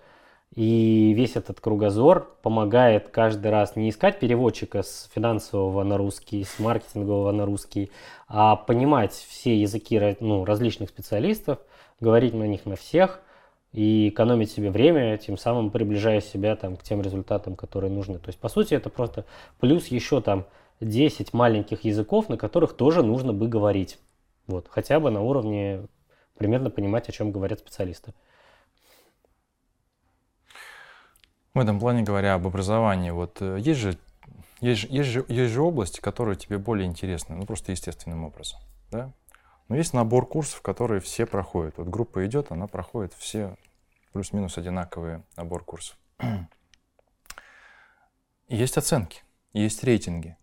и весь этот кругозор помогает каждый раз не искать переводчика с финансового на русский, с маркетингового на русский, а понимать все языки ну, различных специалистов, говорить на них на всех – и экономить себе время, тем самым приближая себя там, к тем результатам, которые нужны. То есть, по сути, это просто плюс еще там 10 маленьких языков, на которых тоже нужно бы говорить. Вот, хотя бы на уровне примерно понимать, о чем говорят специалисты. В этом плане, говоря об образовании, вот э, есть же, есть, есть, же, есть же области, которые тебе более интересны, ну просто естественным образом. Да? Но есть набор курсов, которые все проходят. Вот группа идет, она проходит все плюс-минус одинаковый набор курсов. [CLEARS THROAT] есть оценки, есть рейтинги.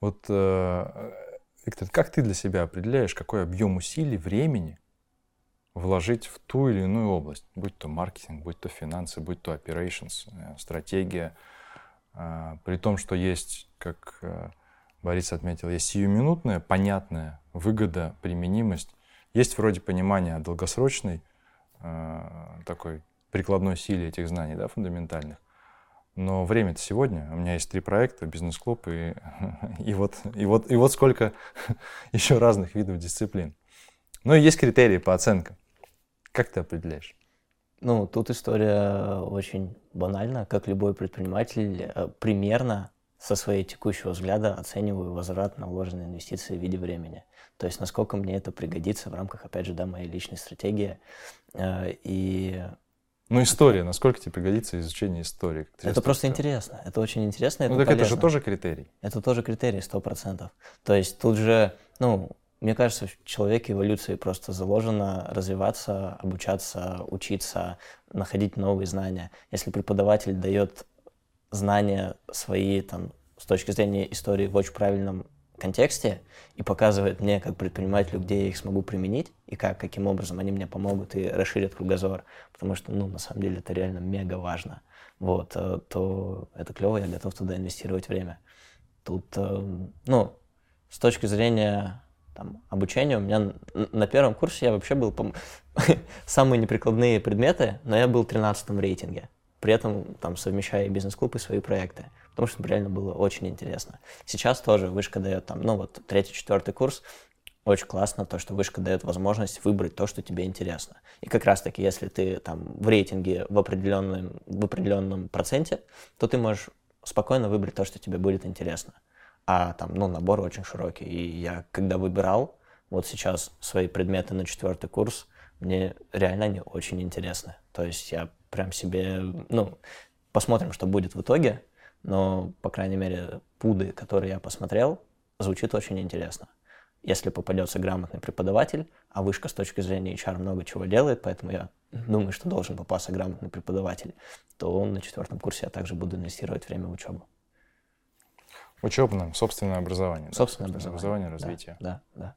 Вот, э, Виктор, как ты для себя определяешь, какой объем усилий, времени вложить в ту или иную область, будь то маркетинг, будь то финансы, будь то operations, э, стратегия, э, при том, что есть, как Борис отметил, есть сиюминутная, понятная выгода, применимость. Есть вроде понимание долгосрочной э, такой прикладной силе этих знаний, да, фундаментальных. Но время-то сегодня. У меня есть три проекта, бизнес-клуб, и, [LAUGHS] и, вот, и, вот, и вот сколько [LAUGHS] еще разных видов дисциплин. Ну и есть критерии по оценкам. Как ты определяешь? Ну, тут история очень банальна. Как любой предприниматель, э, примерно со своей текущего взгляда оцениваю возврат на вложенные инвестиции в виде времени. То есть насколько мне это пригодится в рамках, опять же, да, моей личной стратегии. Э, и ну, история. Насколько тебе пригодится изучение истории? Это просто сказал. интересно. Это очень интересно. Ну, это так полезно. это же тоже критерий. Это тоже критерий, сто процентов. То есть тут же, ну, мне кажется, в человеке эволюции просто заложено развиваться, обучаться, учиться, находить новые знания. Если преподаватель дает знания свои там, с точки зрения истории в очень правильном контексте и показывает мне, как предпринимателю, где я их смогу применить и как, каким образом они мне помогут и расширят кругозор, потому что, ну, на самом деле это реально мега важно, вот, э, то это клево, я готов туда инвестировать время. Тут, э, ну, с точки зрения там, обучения, у меня на первом курсе я вообще был, [LAUGHS] самые неприкладные предметы, но я был 13 в рейтинге при этом там совмещая бизнес-клуб, и свои проекты. Потому что реально было очень интересно. Сейчас тоже вышка дает там, ну вот третий, четвертый курс, очень классно то, что вышка дает возможность выбрать то, что тебе интересно. И как раз-таки, если ты там в рейтинге в определенном, в определенном проценте, то ты можешь спокойно выбрать то, что тебе будет интересно. а там, ну, набор очень широкий. И я, когда выбирал вот сейчас свои предметы на четвертый курс, мне реально они очень интересны. То есть я прям себе, ну, посмотрим, что будет в итоге, но, по крайней мере, пуды, которые я посмотрел, звучит очень интересно. Если попадется грамотный преподаватель, а вышка с точки зрения HR много чего делает, поэтому я думаю, что должен попасться грамотный преподаватель, то он на четвертом курсе я также буду инвестировать время в учебу. Учебное, собственное образование. Собственное да? образование. Образование, развитие. Да, да, да.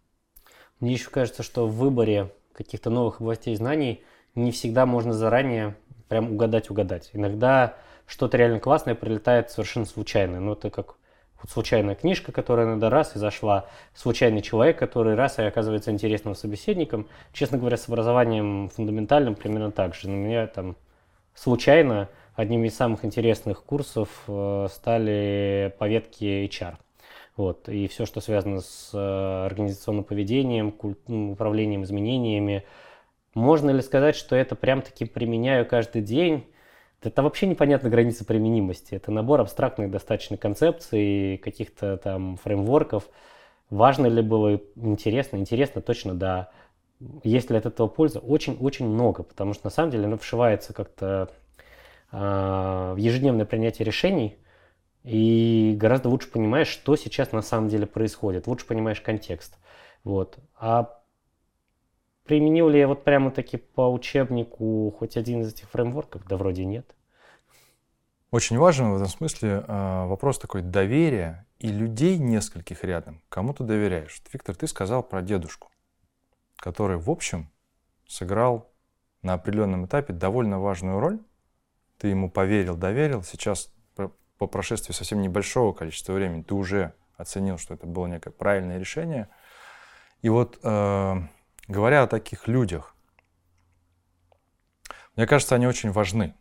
Мне еще кажется, что в выборе каких-то новых областей знаний не всегда можно заранее прям угадать-угадать. Иногда что-то реально классное прилетает совершенно случайно. Ну, это как вот случайная книжка, которая иногда раз и зашла, случайный человек, который раз и оказывается интересным собеседником. Честно говоря, с образованием фундаментальным примерно так же. На меня там случайно одним из самых интересных курсов э, стали поветки HR. Вот. И все, что связано с э, организационным поведением, культ, управлением изменениями. Можно ли сказать, что это прям-таки применяю каждый день? Это вообще непонятна граница применимости. Это набор абстрактных достаточно концепций, каких-то там фреймворков. Важно ли было, интересно? Интересно, точно, да. Есть ли от этого польза? Очень-очень много, потому что на самом деле оно вшивается как-то э, в ежедневное принятие решений, и гораздо лучше понимаешь, что сейчас на самом деле происходит, лучше понимаешь контекст. Вот. А Применил ли я вот прямо таки по учебнику хоть один из этих фреймворков? Да вроде нет. Очень важен в этом смысле э, вопрос такой доверия и людей нескольких рядом. Кому ты доверяешь? Виктор, ты сказал про дедушку, который, в общем, сыграл на определенном этапе довольно важную роль. Ты ему поверил, доверил. Сейчас, по прошествии совсем небольшого количества времени, ты уже оценил, что это было некое правильное решение. И вот э, Говоря о таких людях, мне кажется, они очень важны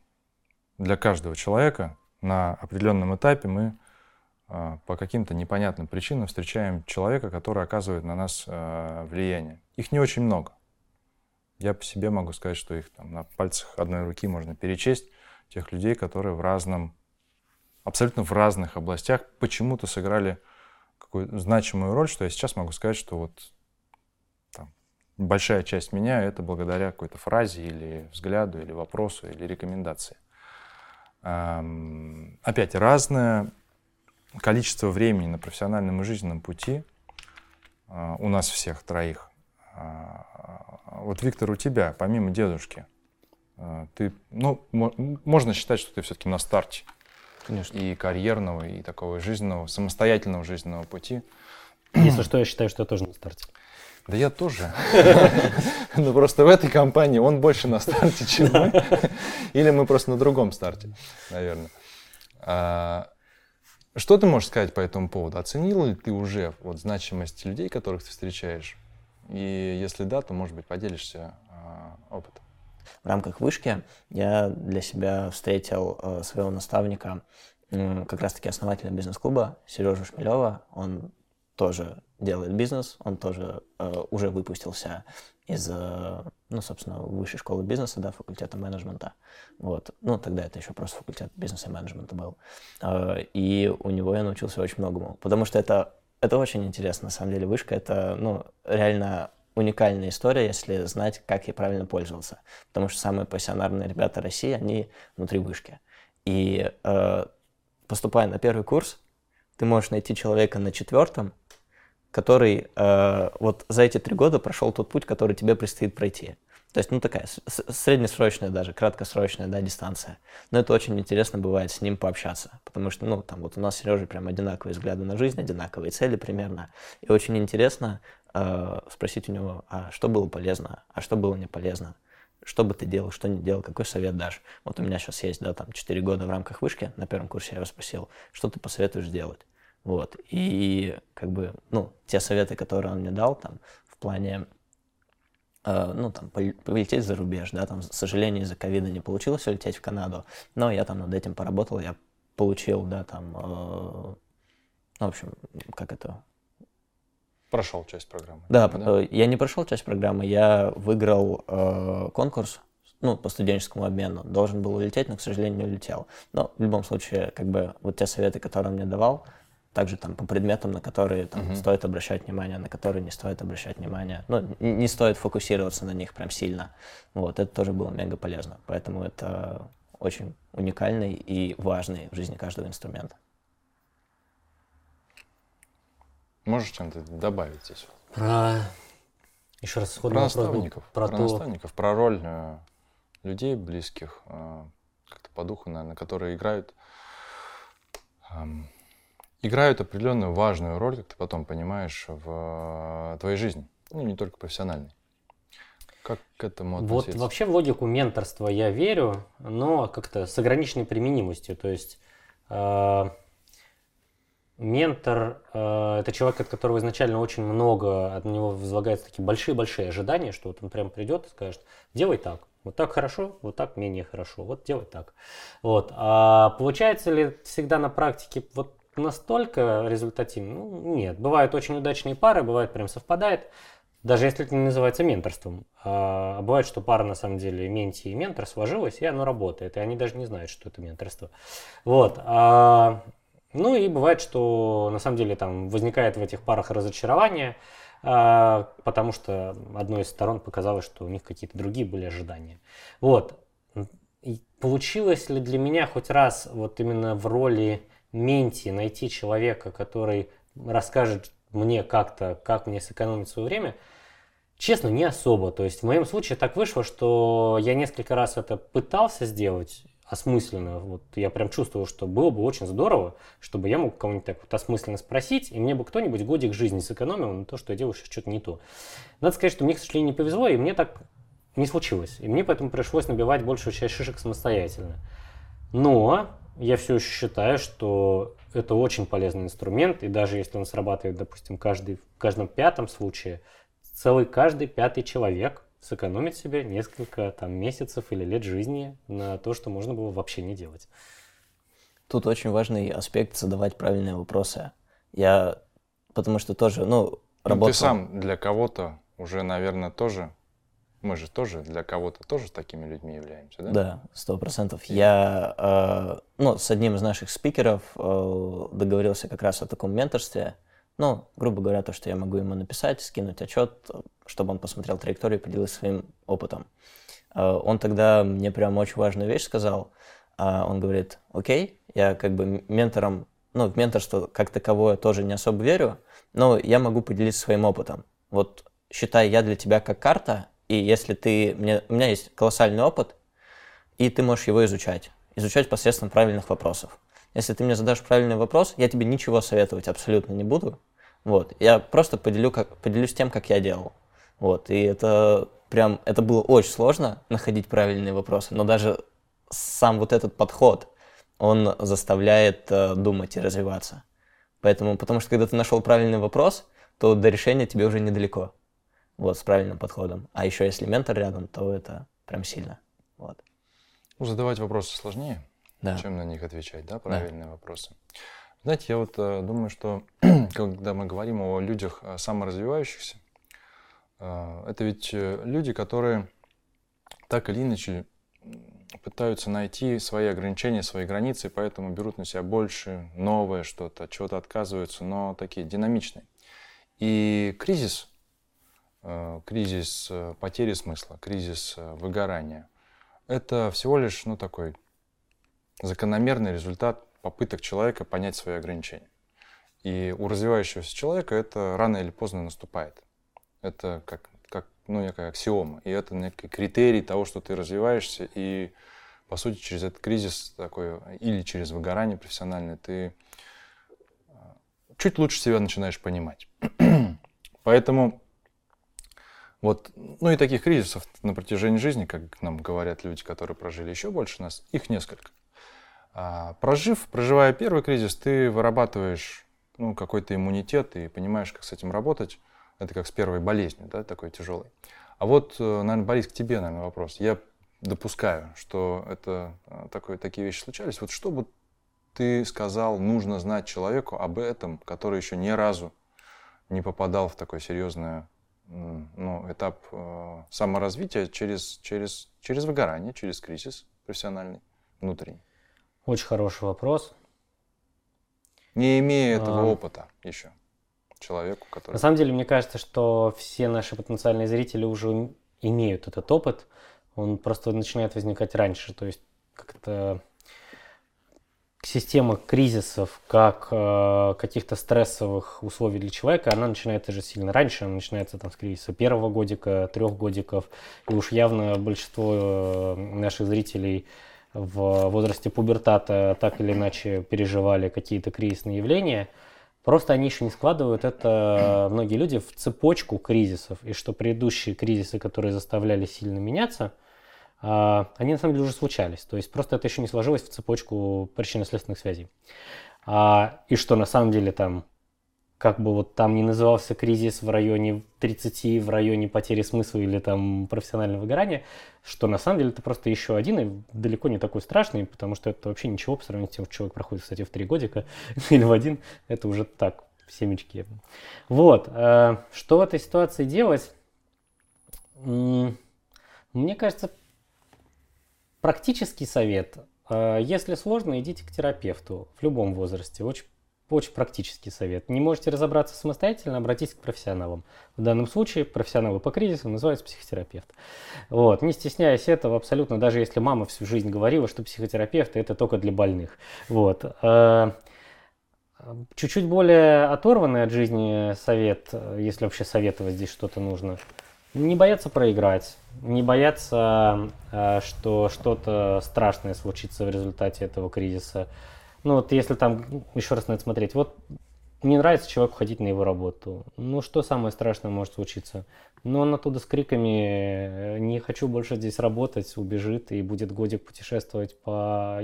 для каждого человека. На определенном этапе мы а, по каким-то непонятным причинам встречаем человека, который оказывает на нас а, влияние. Их не очень много. Я по себе могу сказать, что их там на пальцах одной руки можно перечесть, тех людей, которые в разном, абсолютно в разных областях почему-то сыграли какую-то значимую роль, что я сейчас могу сказать, что вот большая часть меня это благодаря какой-то фразе или взгляду, или вопросу, или рекомендации. Опять разное количество времени на профессиональном и жизненном пути а, у нас всех троих. А, вот, Виктор, у тебя, помимо дедушки, а, ты, ну, можно считать, что ты все-таки на старте. Конечно. И карьерного, и такого жизненного, самостоятельного жизненного пути. Если что, я считаю, что я тоже на старте. Да я тоже. Но [LAUGHS] ну, просто в этой компании он больше на старте, чем мы. Или мы просто на другом старте, наверное. А, что ты можешь сказать по этому поводу? Оценил ли ты уже вот значимость людей, которых ты встречаешь? И если да, то, может быть, поделишься а, опытом. В рамках вышки я для себя встретил э, своего наставника, как раз-таки основателя бизнес-клуба Сережу Шмелева. Он тоже делает бизнес, он тоже э, уже выпустился из, э, ну, собственно, высшей школы бизнеса, да, факультета менеджмента. Вот. Ну, тогда это еще просто факультет бизнеса и менеджмента был. Э, и у него я научился очень многому, потому что это, это очень интересно, на самом деле. Вышка — это, ну, реально уникальная история, если знать, как ей правильно пользоваться. Потому что самые пассионарные ребята России, они внутри вышки. И э, поступая на первый курс, ты можешь найти человека на четвертом, который э, вот за эти три года прошел тот путь, который тебе предстоит пройти. То есть, ну, такая среднесрочная даже, краткосрочная, да, дистанция. Но это очень интересно бывает с ним пообщаться, потому что, ну, там вот у нас с Сережей прям одинаковые взгляды на жизнь, одинаковые цели примерно. И очень интересно э, спросить у него, а что было полезно, а что было не полезно, что бы ты делал, что не делал, какой совет дашь. Вот у меня сейчас есть, да, там 4 года в рамках вышки, на первом курсе я его спросил, что ты посоветуешь делать. Вот. И как бы, ну, те советы, которые он мне дал, там, в плане, э, ну, там, полететь за рубеж, да, там, к сожалению, из-за ковида не получилось улететь в Канаду, но я там над этим поработал, я получил, да, там, э, ну, в общем, как это... Прошел часть программы. Да, да? Э, я не прошел часть программы, я выиграл э, конкурс, ну, по студенческому обмену, должен был улететь, но, к сожалению, не улетел. Но в любом случае, как бы, вот те советы, которые он мне давал, также там по предметам, на которые там, угу. стоит обращать внимание, на которые не стоит обращать внимание. Ну, не стоит фокусироваться на них прям сильно. Вот, это тоже было мега полезно. Поэтому это очень уникальный и важный в жизни каждого инструмента. Можешь чем-то добавить здесь? Про... Еще раз сходный про наставников, про, про то... наставников, про роль э, людей близких, э, как-то по духу, наверное, которые играют э, играют определенную важную роль, как ты потом понимаешь, в э, твоей жизни, ну не только профессиональной. Как к этому относиться? Вот вообще в логику менторства я верю, но как-то с ограниченной применимостью. То есть э, ментор э, это человек, от которого изначально очень много, от него возлагаются такие большие-большие ожидания, что вот он прям придет и скажет, делай так, вот так хорошо, вот так менее хорошо, вот делай так. Вот. А получается ли всегда на практике вот настолько результативно? Ну, нет. Бывают очень удачные пары, бывает прям совпадает. Даже если это не называется менторством. А, а бывает, что пара на самом деле менти и ментор сложилась, и оно работает. И они даже не знают, что это менторство. Вот. А, ну и бывает, что на самом деле там возникает в этих парах разочарование, а, потому что одной из сторон показалось, что у них какие-то другие были ожидания. Вот. И получилось ли для меня хоть раз вот именно в роли менти найти человека, который расскажет мне как-то, как мне сэкономить свое время, честно, не особо. То есть в моем случае так вышло, что я несколько раз это пытался сделать осмысленно. Вот я прям чувствовал, что было бы очень здорово, чтобы я мог кого-нибудь так вот осмысленно спросить, и мне бы кто-нибудь годик жизни сэкономил на то, что я делаю сейчас что-то не то. Надо сказать, что мне, к сожалению, не повезло, и мне так не случилось. И мне поэтому пришлось набивать большую часть шишек самостоятельно. Но я все еще считаю, что это очень полезный инструмент, и даже если он срабатывает, допустим, каждый, в каждом пятом случае, целый каждый пятый человек сэкономит себе несколько там, месяцев или лет жизни на то, что можно было вообще не делать. Тут очень важный аспект задавать правильные вопросы. Я, потому что тоже, ну, работал... Ну, ты сам для кого-то уже, наверное, тоже мы же тоже для кого-то тоже такими людьми являемся, да? Да, сто процентов. Я э, ну, с одним из наших спикеров э, договорился как раз о таком менторстве. Ну, грубо говоря, то, что я могу ему написать, скинуть отчет, чтобы он посмотрел траекторию и поделился своим опытом. Э, он тогда мне прям очень важную вещь сказал. Э, он говорит, окей, я как бы ментором, ну, в менторство как таковое тоже не особо верю, но я могу поделиться своим опытом. Вот считай, я для тебя как карта, и если ты... Мне, у меня есть колоссальный опыт, и ты можешь его изучать. Изучать посредством правильных вопросов. Если ты мне задашь правильный вопрос, я тебе ничего советовать абсолютно не буду. Вот. Я просто поделю, как, поделюсь тем, как я делал. Вот. И это прям... Это было очень сложно, находить правильные вопросы. Но даже сам вот этот подход, он заставляет э, думать и развиваться. Поэтому, потому что когда ты нашел правильный вопрос, то до решения тебе уже недалеко вот, с правильным подходом. А еще если ментор рядом, то это прям сильно. Вот. Ну, задавать вопросы сложнее, да. чем на них отвечать, да, правильные да. вопросы. Знаете, я вот э, думаю, что [CLEARS THROAT] когда мы говорим о людях э, саморазвивающихся, э, это ведь э, люди, которые так или иначе пытаются найти свои ограничения, свои границы, поэтому берут на себя больше, новое что-то, чего-то отказываются, но такие динамичные. И кризис кризис э, потери смысла, кризис э, выгорания. Это всего лишь ну, такой закономерный результат попыток человека понять свои ограничения. И у развивающегося человека это рано или поздно наступает. Это как, как ну, некая аксиома. И это некий критерий того, что ты развиваешься. И, по сути, через этот кризис такой, или через выгорание профессиональное, ты чуть лучше себя начинаешь понимать. [CLEARS THROAT] Поэтому вот, ну и таких кризисов на протяжении жизни, как нам говорят люди, которые прожили еще больше нас, их несколько. А, прожив, проживая первый кризис, ты вырабатываешь ну, какой-то иммунитет и понимаешь, как с этим работать. Это как с первой болезнью, да, такой тяжелой. А вот, э, наверное, Борис, к тебе, наверное, вопрос. Я допускаю, что это э, такое, такие вещи случались. Вот что бы ты сказал, нужно знать человеку об этом, который еще ни разу не попадал в такое серьезное ну, этап э, саморазвития через, через, через выгорание, через кризис профессиональный, внутренний? Очень хороший вопрос. не имея этого а... опыта еще человеку, который... На самом деле, мне кажется, что все наши потенциальные зрители уже имеют этот опыт, он просто начинает возникать раньше, то есть как-то система кризисов, как э, каких-то стрессовых условий для человека, она начинается же сильно раньше, она начинается там с кризиса первого годика, трех годиков, и уж явно большинство э, наших зрителей в возрасте пубертата так или иначе переживали какие-то кризисные явления, просто они еще не складывают это, многие люди, в цепочку кризисов, и что предыдущие кризисы, которые заставляли сильно меняться – они на самом деле уже случались. То есть просто это еще не сложилось в цепочку причинно-следственных связей. А, и что на самом деле там, как бы вот там не назывался кризис в районе 30, в районе потери смысла или там профессионального выгорания, что на самом деле это просто еще один и далеко не такой страшный, потому что это вообще ничего по сравнению с тем, что человек проходит, кстати, в три годика [LAUGHS] или в один, это уже так, семечки. Вот, а, что в этой ситуации делать? Мне кажется, Практический совет. Э, если сложно, идите к терапевту в любом возрасте. Очень, очень практический совет. Не можете разобраться самостоятельно, обратитесь к профессионалам. В данном случае профессионалы по кризисам называются психотерапевт. Вот. Не стесняясь этого абсолютно, даже если мама всю жизнь говорила, что психотерапевты это только для больных. Вот. Э, чуть-чуть более оторванный от жизни совет, э, если вообще советовать здесь что-то нужно – не бояться проиграть, не бояться, э, что что-то страшное случится в результате этого кризиса. Ну вот если там, еще раз надо смотреть, вот не нравится человеку ходить на его работу. Ну что самое страшное может случиться? Ну он оттуда с криками «не хочу больше здесь работать» убежит и будет годик путешествовать по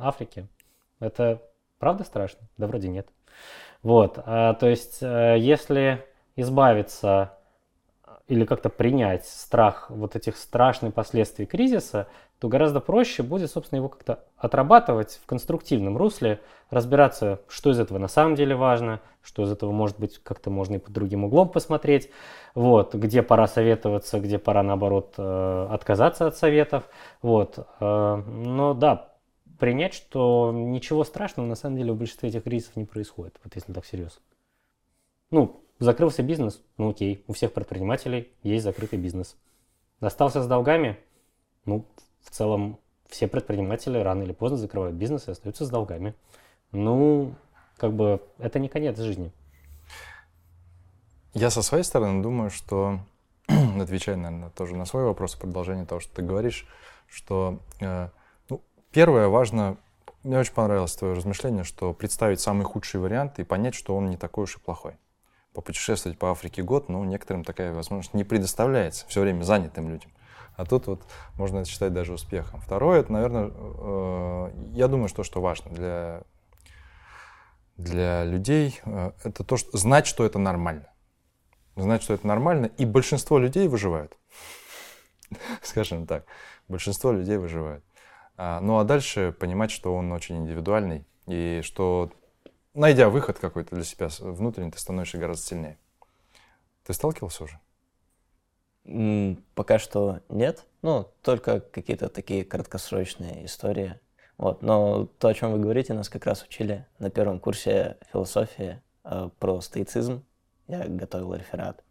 Африке. Это правда страшно? Да вроде нет. Вот, то есть э, если избавиться или как-то принять страх вот этих страшных последствий кризиса, то гораздо проще будет, собственно, его как-то отрабатывать в конструктивном русле, разбираться, что из этого на самом деле важно, что из этого, может быть, как-то можно и под другим углом посмотреть, вот, где пора советоваться, где пора, наоборот, э, отказаться от советов, вот. Э, но да, принять, что ничего страшного на самом деле в большинстве этих кризисов не происходит, вот если так серьезно. Ну, Закрылся бизнес? Ну окей, у всех предпринимателей есть закрытый бизнес. Остался с долгами? Ну, в целом, все предприниматели рано или поздно закрывают бизнес и остаются с долгами. Ну, как бы, это не конец жизни. Я со своей стороны думаю, что, [CLEARS THROAT] отвечая, наверное, тоже на свой вопрос, продолжение того, что ты говоришь, что, э, ну, первое, важно, мне очень понравилось твое размышление, что представить самый худший вариант и понять, что он не такой уж и плохой попутешествовать по Африке год, ну, некоторым такая возможность не предоставляется, все время занятым людям. А тут вот можно это считать даже успехом. Второе, это, наверное, э, я думаю, что, что важно для, для людей, э, это то, что знать, что это нормально. Знать, что это нормально, и большинство людей выживают. [LAUGHS] Скажем так, большинство людей выживают. А, ну а дальше понимать, что он очень индивидуальный, и что найдя выход какой-то для себя внутренний, ты становишься гораздо сильнее. Ты сталкивался уже? Пока что нет. Ну, только какие-то такие краткосрочные истории. Вот. Но то, о чем вы говорите, нас как раз учили на первом курсе философии э, про стоицизм. Я готовил реферат.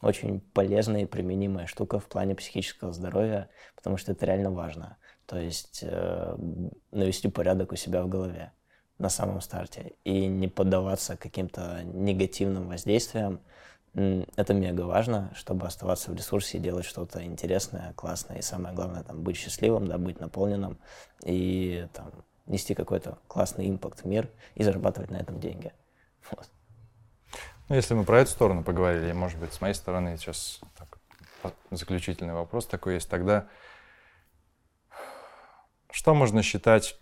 Очень полезная и применимая штука в плане психического здоровья, потому что это реально важно. То есть э, навести порядок у себя в голове на самом старте и не поддаваться каким-то негативным воздействиям. Это мега важно, чтобы оставаться в ресурсе и делать что-то интересное, классное. И самое главное, там, быть счастливым, да, быть наполненным и там, нести какой-то классный импакт в мир и зарабатывать на этом деньги. Вот. Ну, если мы про эту сторону поговорили, может быть, с моей стороны сейчас так, заключительный вопрос такой есть. Тогда что можно считать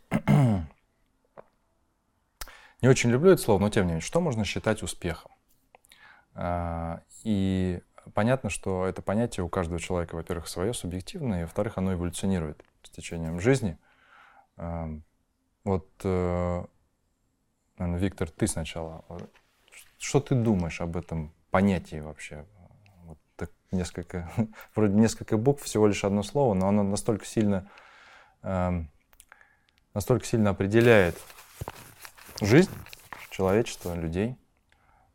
не очень люблю это слово, но тем не менее, что можно считать успехом? А, и понятно, что это понятие у каждого человека, во-первых, свое, субъективное, и, во-вторых, оно эволюционирует с течением жизни. А, вот, э, наверное, Виктор, ты сначала. Что ты думаешь об этом понятии вообще? Вот так несколько, [LAUGHS] вроде несколько букв, всего лишь одно слово, но оно настолько сильно, настолько сильно определяет жизнь человечества, людей,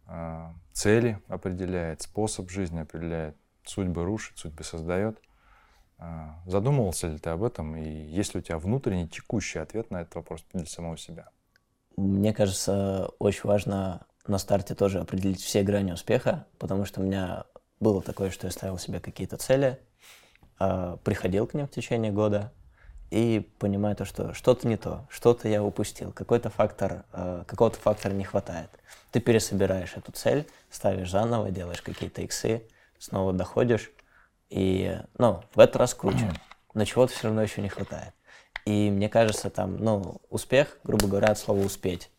а, цели определяет, способ жизни определяет, судьбы рушит, судьбы создает. А, задумывался ли ты об этом, и есть ли у тебя внутренний текущий ответ на этот вопрос для самого себя? Мне кажется, очень важно на старте тоже определить все грани успеха, потому что у меня было такое, что я ставил себе какие-то цели, а, приходил к ним в течение года и понимаю то, что что-то не то, что-то я упустил, какой-то фактор, а, какого-то фактора не хватает. Ты пересобираешь эту цель, ставишь заново, делаешь какие-то иксы, снова доходишь, и, ну, в этот раз круче, [CLEARS THROAT] но чего-то все равно еще не хватает. И мне кажется, там, ну, успех, грубо говоря, от слова «успеть»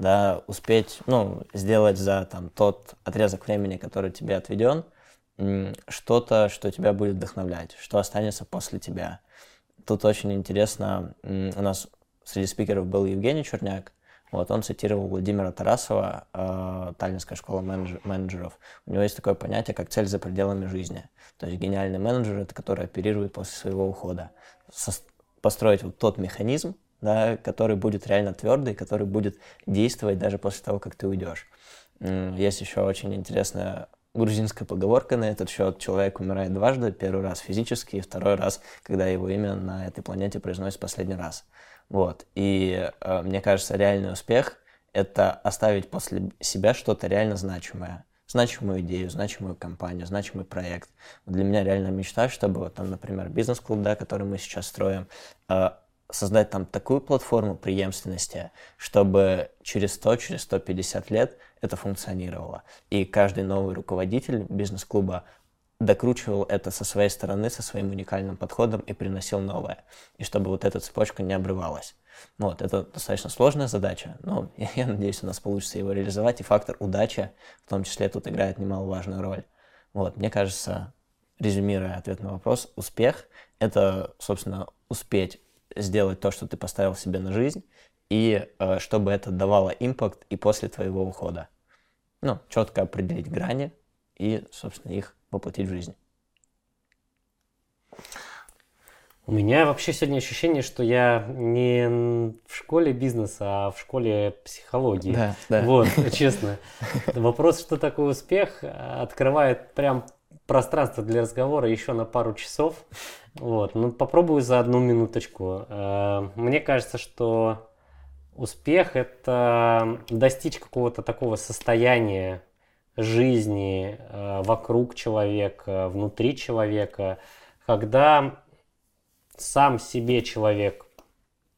да, успеть, ну, сделать за там тот отрезок времени, который тебе отведен, что-то, что тебя будет вдохновлять, что останется после тебя. Тут очень интересно, у нас среди спикеров был Евгений Черняк, вот, он цитировал Владимира Тарасова, э, Таллинская школа менеджер, менеджеров. У него есть такое понятие, как цель за пределами жизни. То есть гениальный менеджер — это который оперирует после своего ухода. Со построить вот тот механизм, да, который будет реально твердый, который будет действовать даже после того, как ты уйдешь. Есть еще очень интересная грузинская поговорка на этот счет. Человек умирает дважды. Первый раз физически, и второй раз, когда его имя на этой планете произносит последний раз. Вот. И э, мне кажется, реальный успех — это оставить после себя что-то реально значимое. Значимую идею, значимую компанию, значимый проект. Для меня реально мечта, чтобы вот там, например, бизнес-клуб, да, который мы сейчас строим, э, создать там такую платформу преемственности, чтобы через 100, через 150 лет это функционировало. И каждый новый руководитель бизнес-клуба докручивал это со своей стороны, со своим уникальным подходом и приносил новое. И чтобы вот эта цепочка не обрывалась. Вот, это достаточно сложная задача, но [LAUGHS] я, я надеюсь, у нас получится его реализовать, и фактор удачи в том числе тут играет немаловажную роль. Вот, мне кажется, резюмируя ответ на вопрос, успех — это, собственно, успеть сделать то, что ты поставил себе на жизнь, и э, чтобы это давало импакт и после твоего ухода. Ну, четко определить грани и, собственно, их воплотить в жизнь. У меня вообще сегодня ощущение, что я не в школе бизнеса, а в школе психологии. Да, да. Вот, честно. Вопрос, что такое успех, открывает прям пространство для разговора еще на пару часов. Вот, ну попробую за одну минуточку. Э, мне кажется, что успех это достичь какого-то такого состояния жизни э, вокруг человека, внутри человека, когда сам себе человек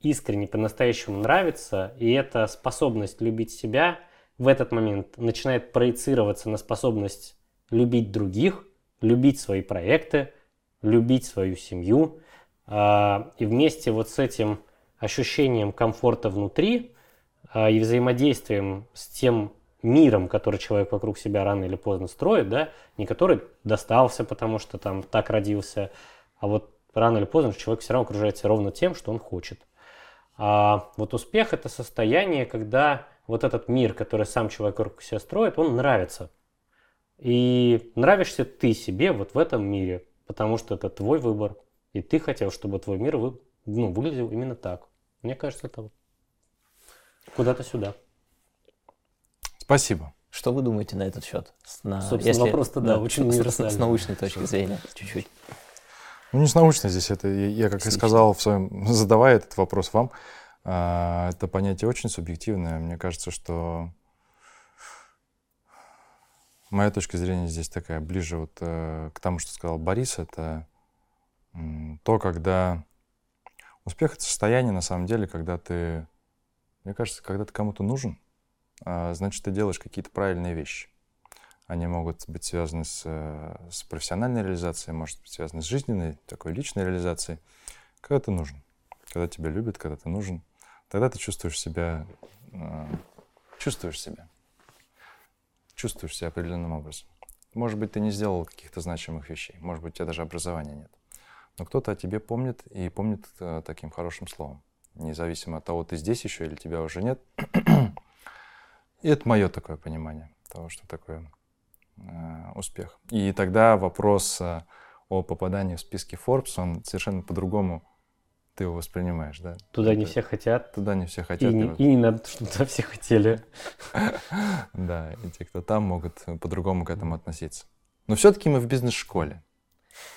искренне по-настоящему нравится, и эта способность любить себя в этот момент начинает проецироваться на способность любить других, любить свои проекты, любить свою семью. А, и вместе вот с этим ощущением комфорта внутри а, и взаимодействием с тем миром, который человек вокруг себя рано или поздно строит, да, не который достался, потому что там так родился, а вот рано или поздно человек все равно окружается ровно тем, что он хочет. А вот успех – это состояние, когда вот этот мир, который сам человек вокруг себя строит, он нравится – и нравишься ты себе вот в этом мире, потому что это твой выбор. И ты хотел, чтобы твой мир вы, ну, выглядел именно так. Мне кажется, это куда-то сюда. Спасибо. Что вы думаете на этот счет? На, Собственно, если, вопрос-то, да, да, очень с, с, с научной точки зрения, чуть-чуть. Ну, не с научной здесь. Это я, как и сказал в своем, [LAUGHS] задавая этот вопрос вам, а, это понятие очень субъективное. Мне кажется, что Моя точка зрения здесь такая, ближе вот э, к тому, что сказал Борис, это э, то, когда успех — это состояние, на самом деле, когда ты, мне кажется, когда ты кому-то нужен, э, значит, ты делаешь какие-то правильные вещи. Они могут быть связаны с, э, с профессиональной реализацией, может быть связаны с жизненной, такой личной реализацией. Когда ты нужен, когда тебя любят, когда ты нужен, тогда ты чувствуешь себя, э, чувствуешь себя чувствуешь себя определенным образом. Может быть, ты не сделал каких-то значимых вещей, может быть, у тебя даже образования нет. Но кто-то о тебе помнит и помнит э, таким хорошим словом. Независимо от того, ты здесь еще или тебя уже нет. и это мое такое понимание того, что такое э, успех. И тогда вопрос э, о попадании в списки Forbes, он совершенно по-другому ты его воспринимаешь, да? Туда не все хотят. Туда не все хотят. И не, и не надо, чтобы туда все хотели. [LAUGHS] Да, и те, кто там, могут по-другому к этому относиться. Но все-таки мы в бизнес-школе.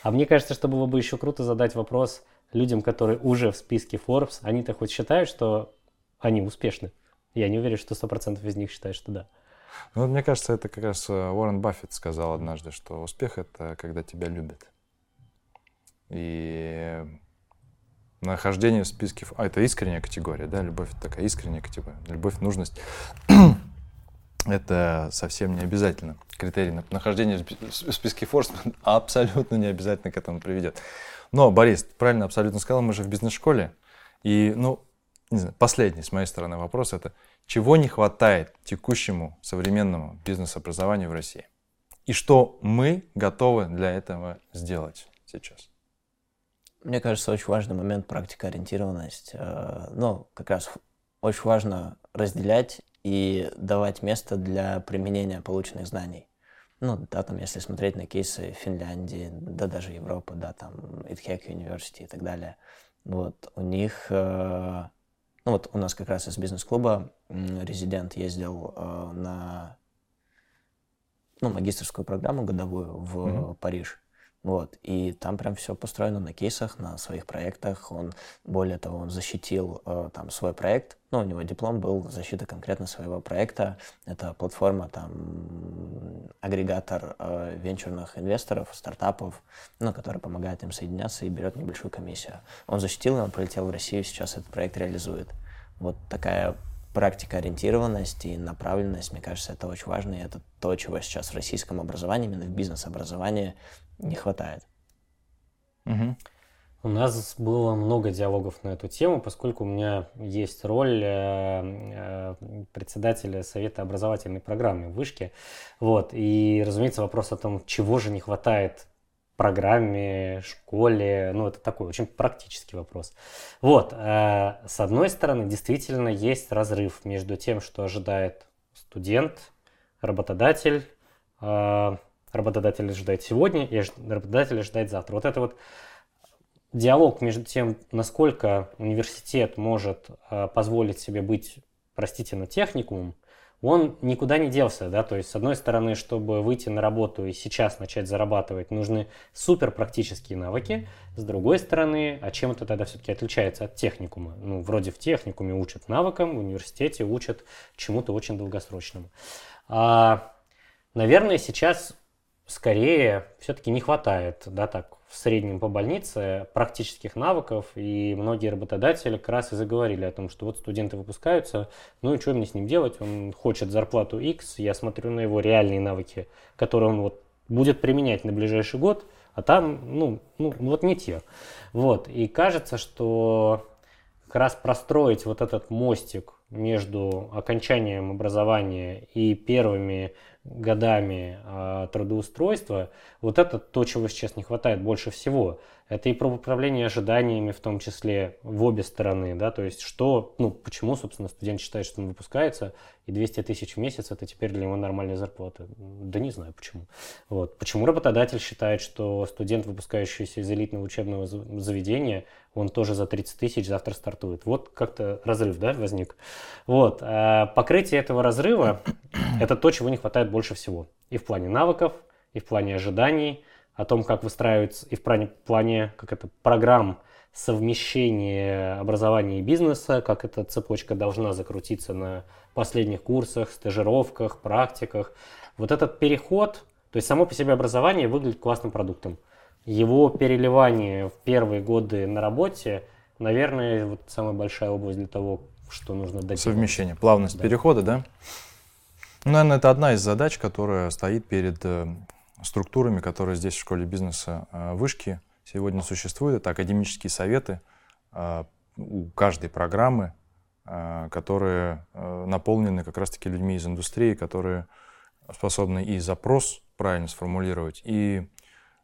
А мне кажется, что было бы еще круто задать вопрос людям, которые уже в списке Forbes. Они-то хоть считают, что они успешны? Я не уверен, что 100% из них считают, что да. Ну, мне кажется, это как раз э, Уоррен Баффет сказал однажды, что успех — это когда тебя любят. И нахождение в списке... А, это искренняя категория, да? Любовь — такая искренняя категория. Любовь, нужность — это совсем не обязательно. Критерий нахождения в списке Форс [LAUGHS] абсолютно не обязательно к этому приведет. Но, Борис, правильно абсолютно сказал, мы же в бизнес-школе. И, ну, не знаю, последний с моей стороны вопрос — это чего не хватает текущему современному бизнес-образованию в России? И что мы готовы для этого сделать сейчас? Мне кажется, очень важный момент практикоориентированность. Э, ну, как раз очень важно разделять и давать место для применения полученных знаний. Ну, да, там, если смотреть на кейсы Финляндии, да, даже Европы, да, там, ITHEC University и так далее, вот, у них э, ну вот у нас как раз из бизнес-клуба резидент ездил э, на ну, магистрскую программу годовую в mm-hmm. Париж. Вот. И там прям все построено на кейсах, на своих проектах. Он, более того, он защитил э, там свой проект. Ну, у него диплом был защита конкретно своего проекта. Это платформа, там, агрегатор э, венчурных инвесторов, стартапов, ну, который помогает им соединяться и берет небольшую комиссию. Он защитил, и он полетел в Россию, сейчас этот проект реализует. Вот такая практика ориентированность и направленность, мне кажется, это очень важно, и это то, чего сейчас в российском образовании, именно в бизнес-образовании не хватает. Угу. У нас было много диалогов на эту тему, поскольку у меня есть роль э, э, председателя Совета образовательной программы в Вышке. Вот. И, разумеется, вопрос о том, чего же не хватает программе, школе. Ну, это такой очень практический вопрос. Вот, э, с одной стороны, действительно есть разрыв между тем, что ожидает студент, работодатель, э, работодатель ожидает сегодня и работодатель ожидает завтра. Вот это вот диалог между тем, насколько университет может э, позволить себе быть, простите, на техникумом, он никуда не делся, да, то есть, с одной стороны, чтобы выйти на работу и сейчас начать зарабатывать, нужны супер практические навыки, с другой стороны, а чем это тогда все-таки отличается от техникума? Ну, вроде в техникуме учат навыкам, в университете учат чему-то очень долгосрочному. А, наверное, сейчас скорее все-таки не хватает, да, так, в среднем по больнице практических навыков, и многие работодатели как раз и заговорили о том, что вот студенты выпускаются, ну и что мне с ним делать, он хочет зарплату X, я смотрю на его реальные навыки, которые он вот будет применять на ближайший год, а там, ну, ну вот не те. Вот, и кажется, что как раз простроить вот этот мостик между окончанием образования и первыми годами э, трудоустройства, вот это то, чего сейчас не хватает больше всего. Это и про управление ожиданиями в том числе в обе стороны, да, то есть что, ну, почему, собственно, студент считает, что он выпускается, и 200 тысяч в месяц это теперь для него нормальная зарплата. Да не знаю почему. Вот. Почему работодатель считает, что студент, выпускающийся из элитного учебного заведения, он тоже за 30 тысяч завтра стартует. Вот как-то разрыв, да, возник. Вот. А покрытие этого разрыва – это то, чего не хватает больше всего. И в плане навыков, и в плане ожиданий, о том, как выстраивается, и в плане, плане как это, программ совмещения образования и бизнеса, как эта цепочка должна закрутиться на последних курсах, стажировках, практиках. Вот этот переход, то есть само по себе образование выглядит классным продуктом его переливание в первые годы на работе, наверное, вот самая большая область для того, что нужно дать. Совмещение, плавность да. перехода, да? Ну, наверное, это одна из задач, которая стоит перед э, структурами, которые здесь в школе бизнеса э, вышки сегодня существуют. Это академические советы э, у каждой программы, которые наполнены как раз-таки людьми из индустрии, которые способны и запрос правильно сформулировать, и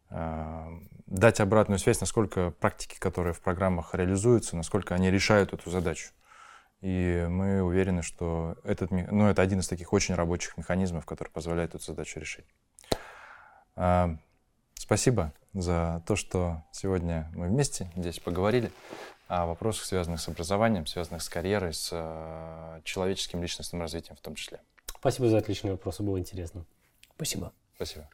дать обратную связь, насколько практики, которые в программах реализуются, насколько они решают эту задачу. И мы уверены, что этот, ну, это один из таких очень рабочих механизмов, который позволяет эту задачу решить. Эм, спасибо за то, что сегодня мы вместе здесь поговорили. о вопросах, связанных с образованием, связанных с карьерой, с э, человеческим личностным развитием в том числе. Спасибо за отличные вопросы, было интересно. Спасибо. Спасибо.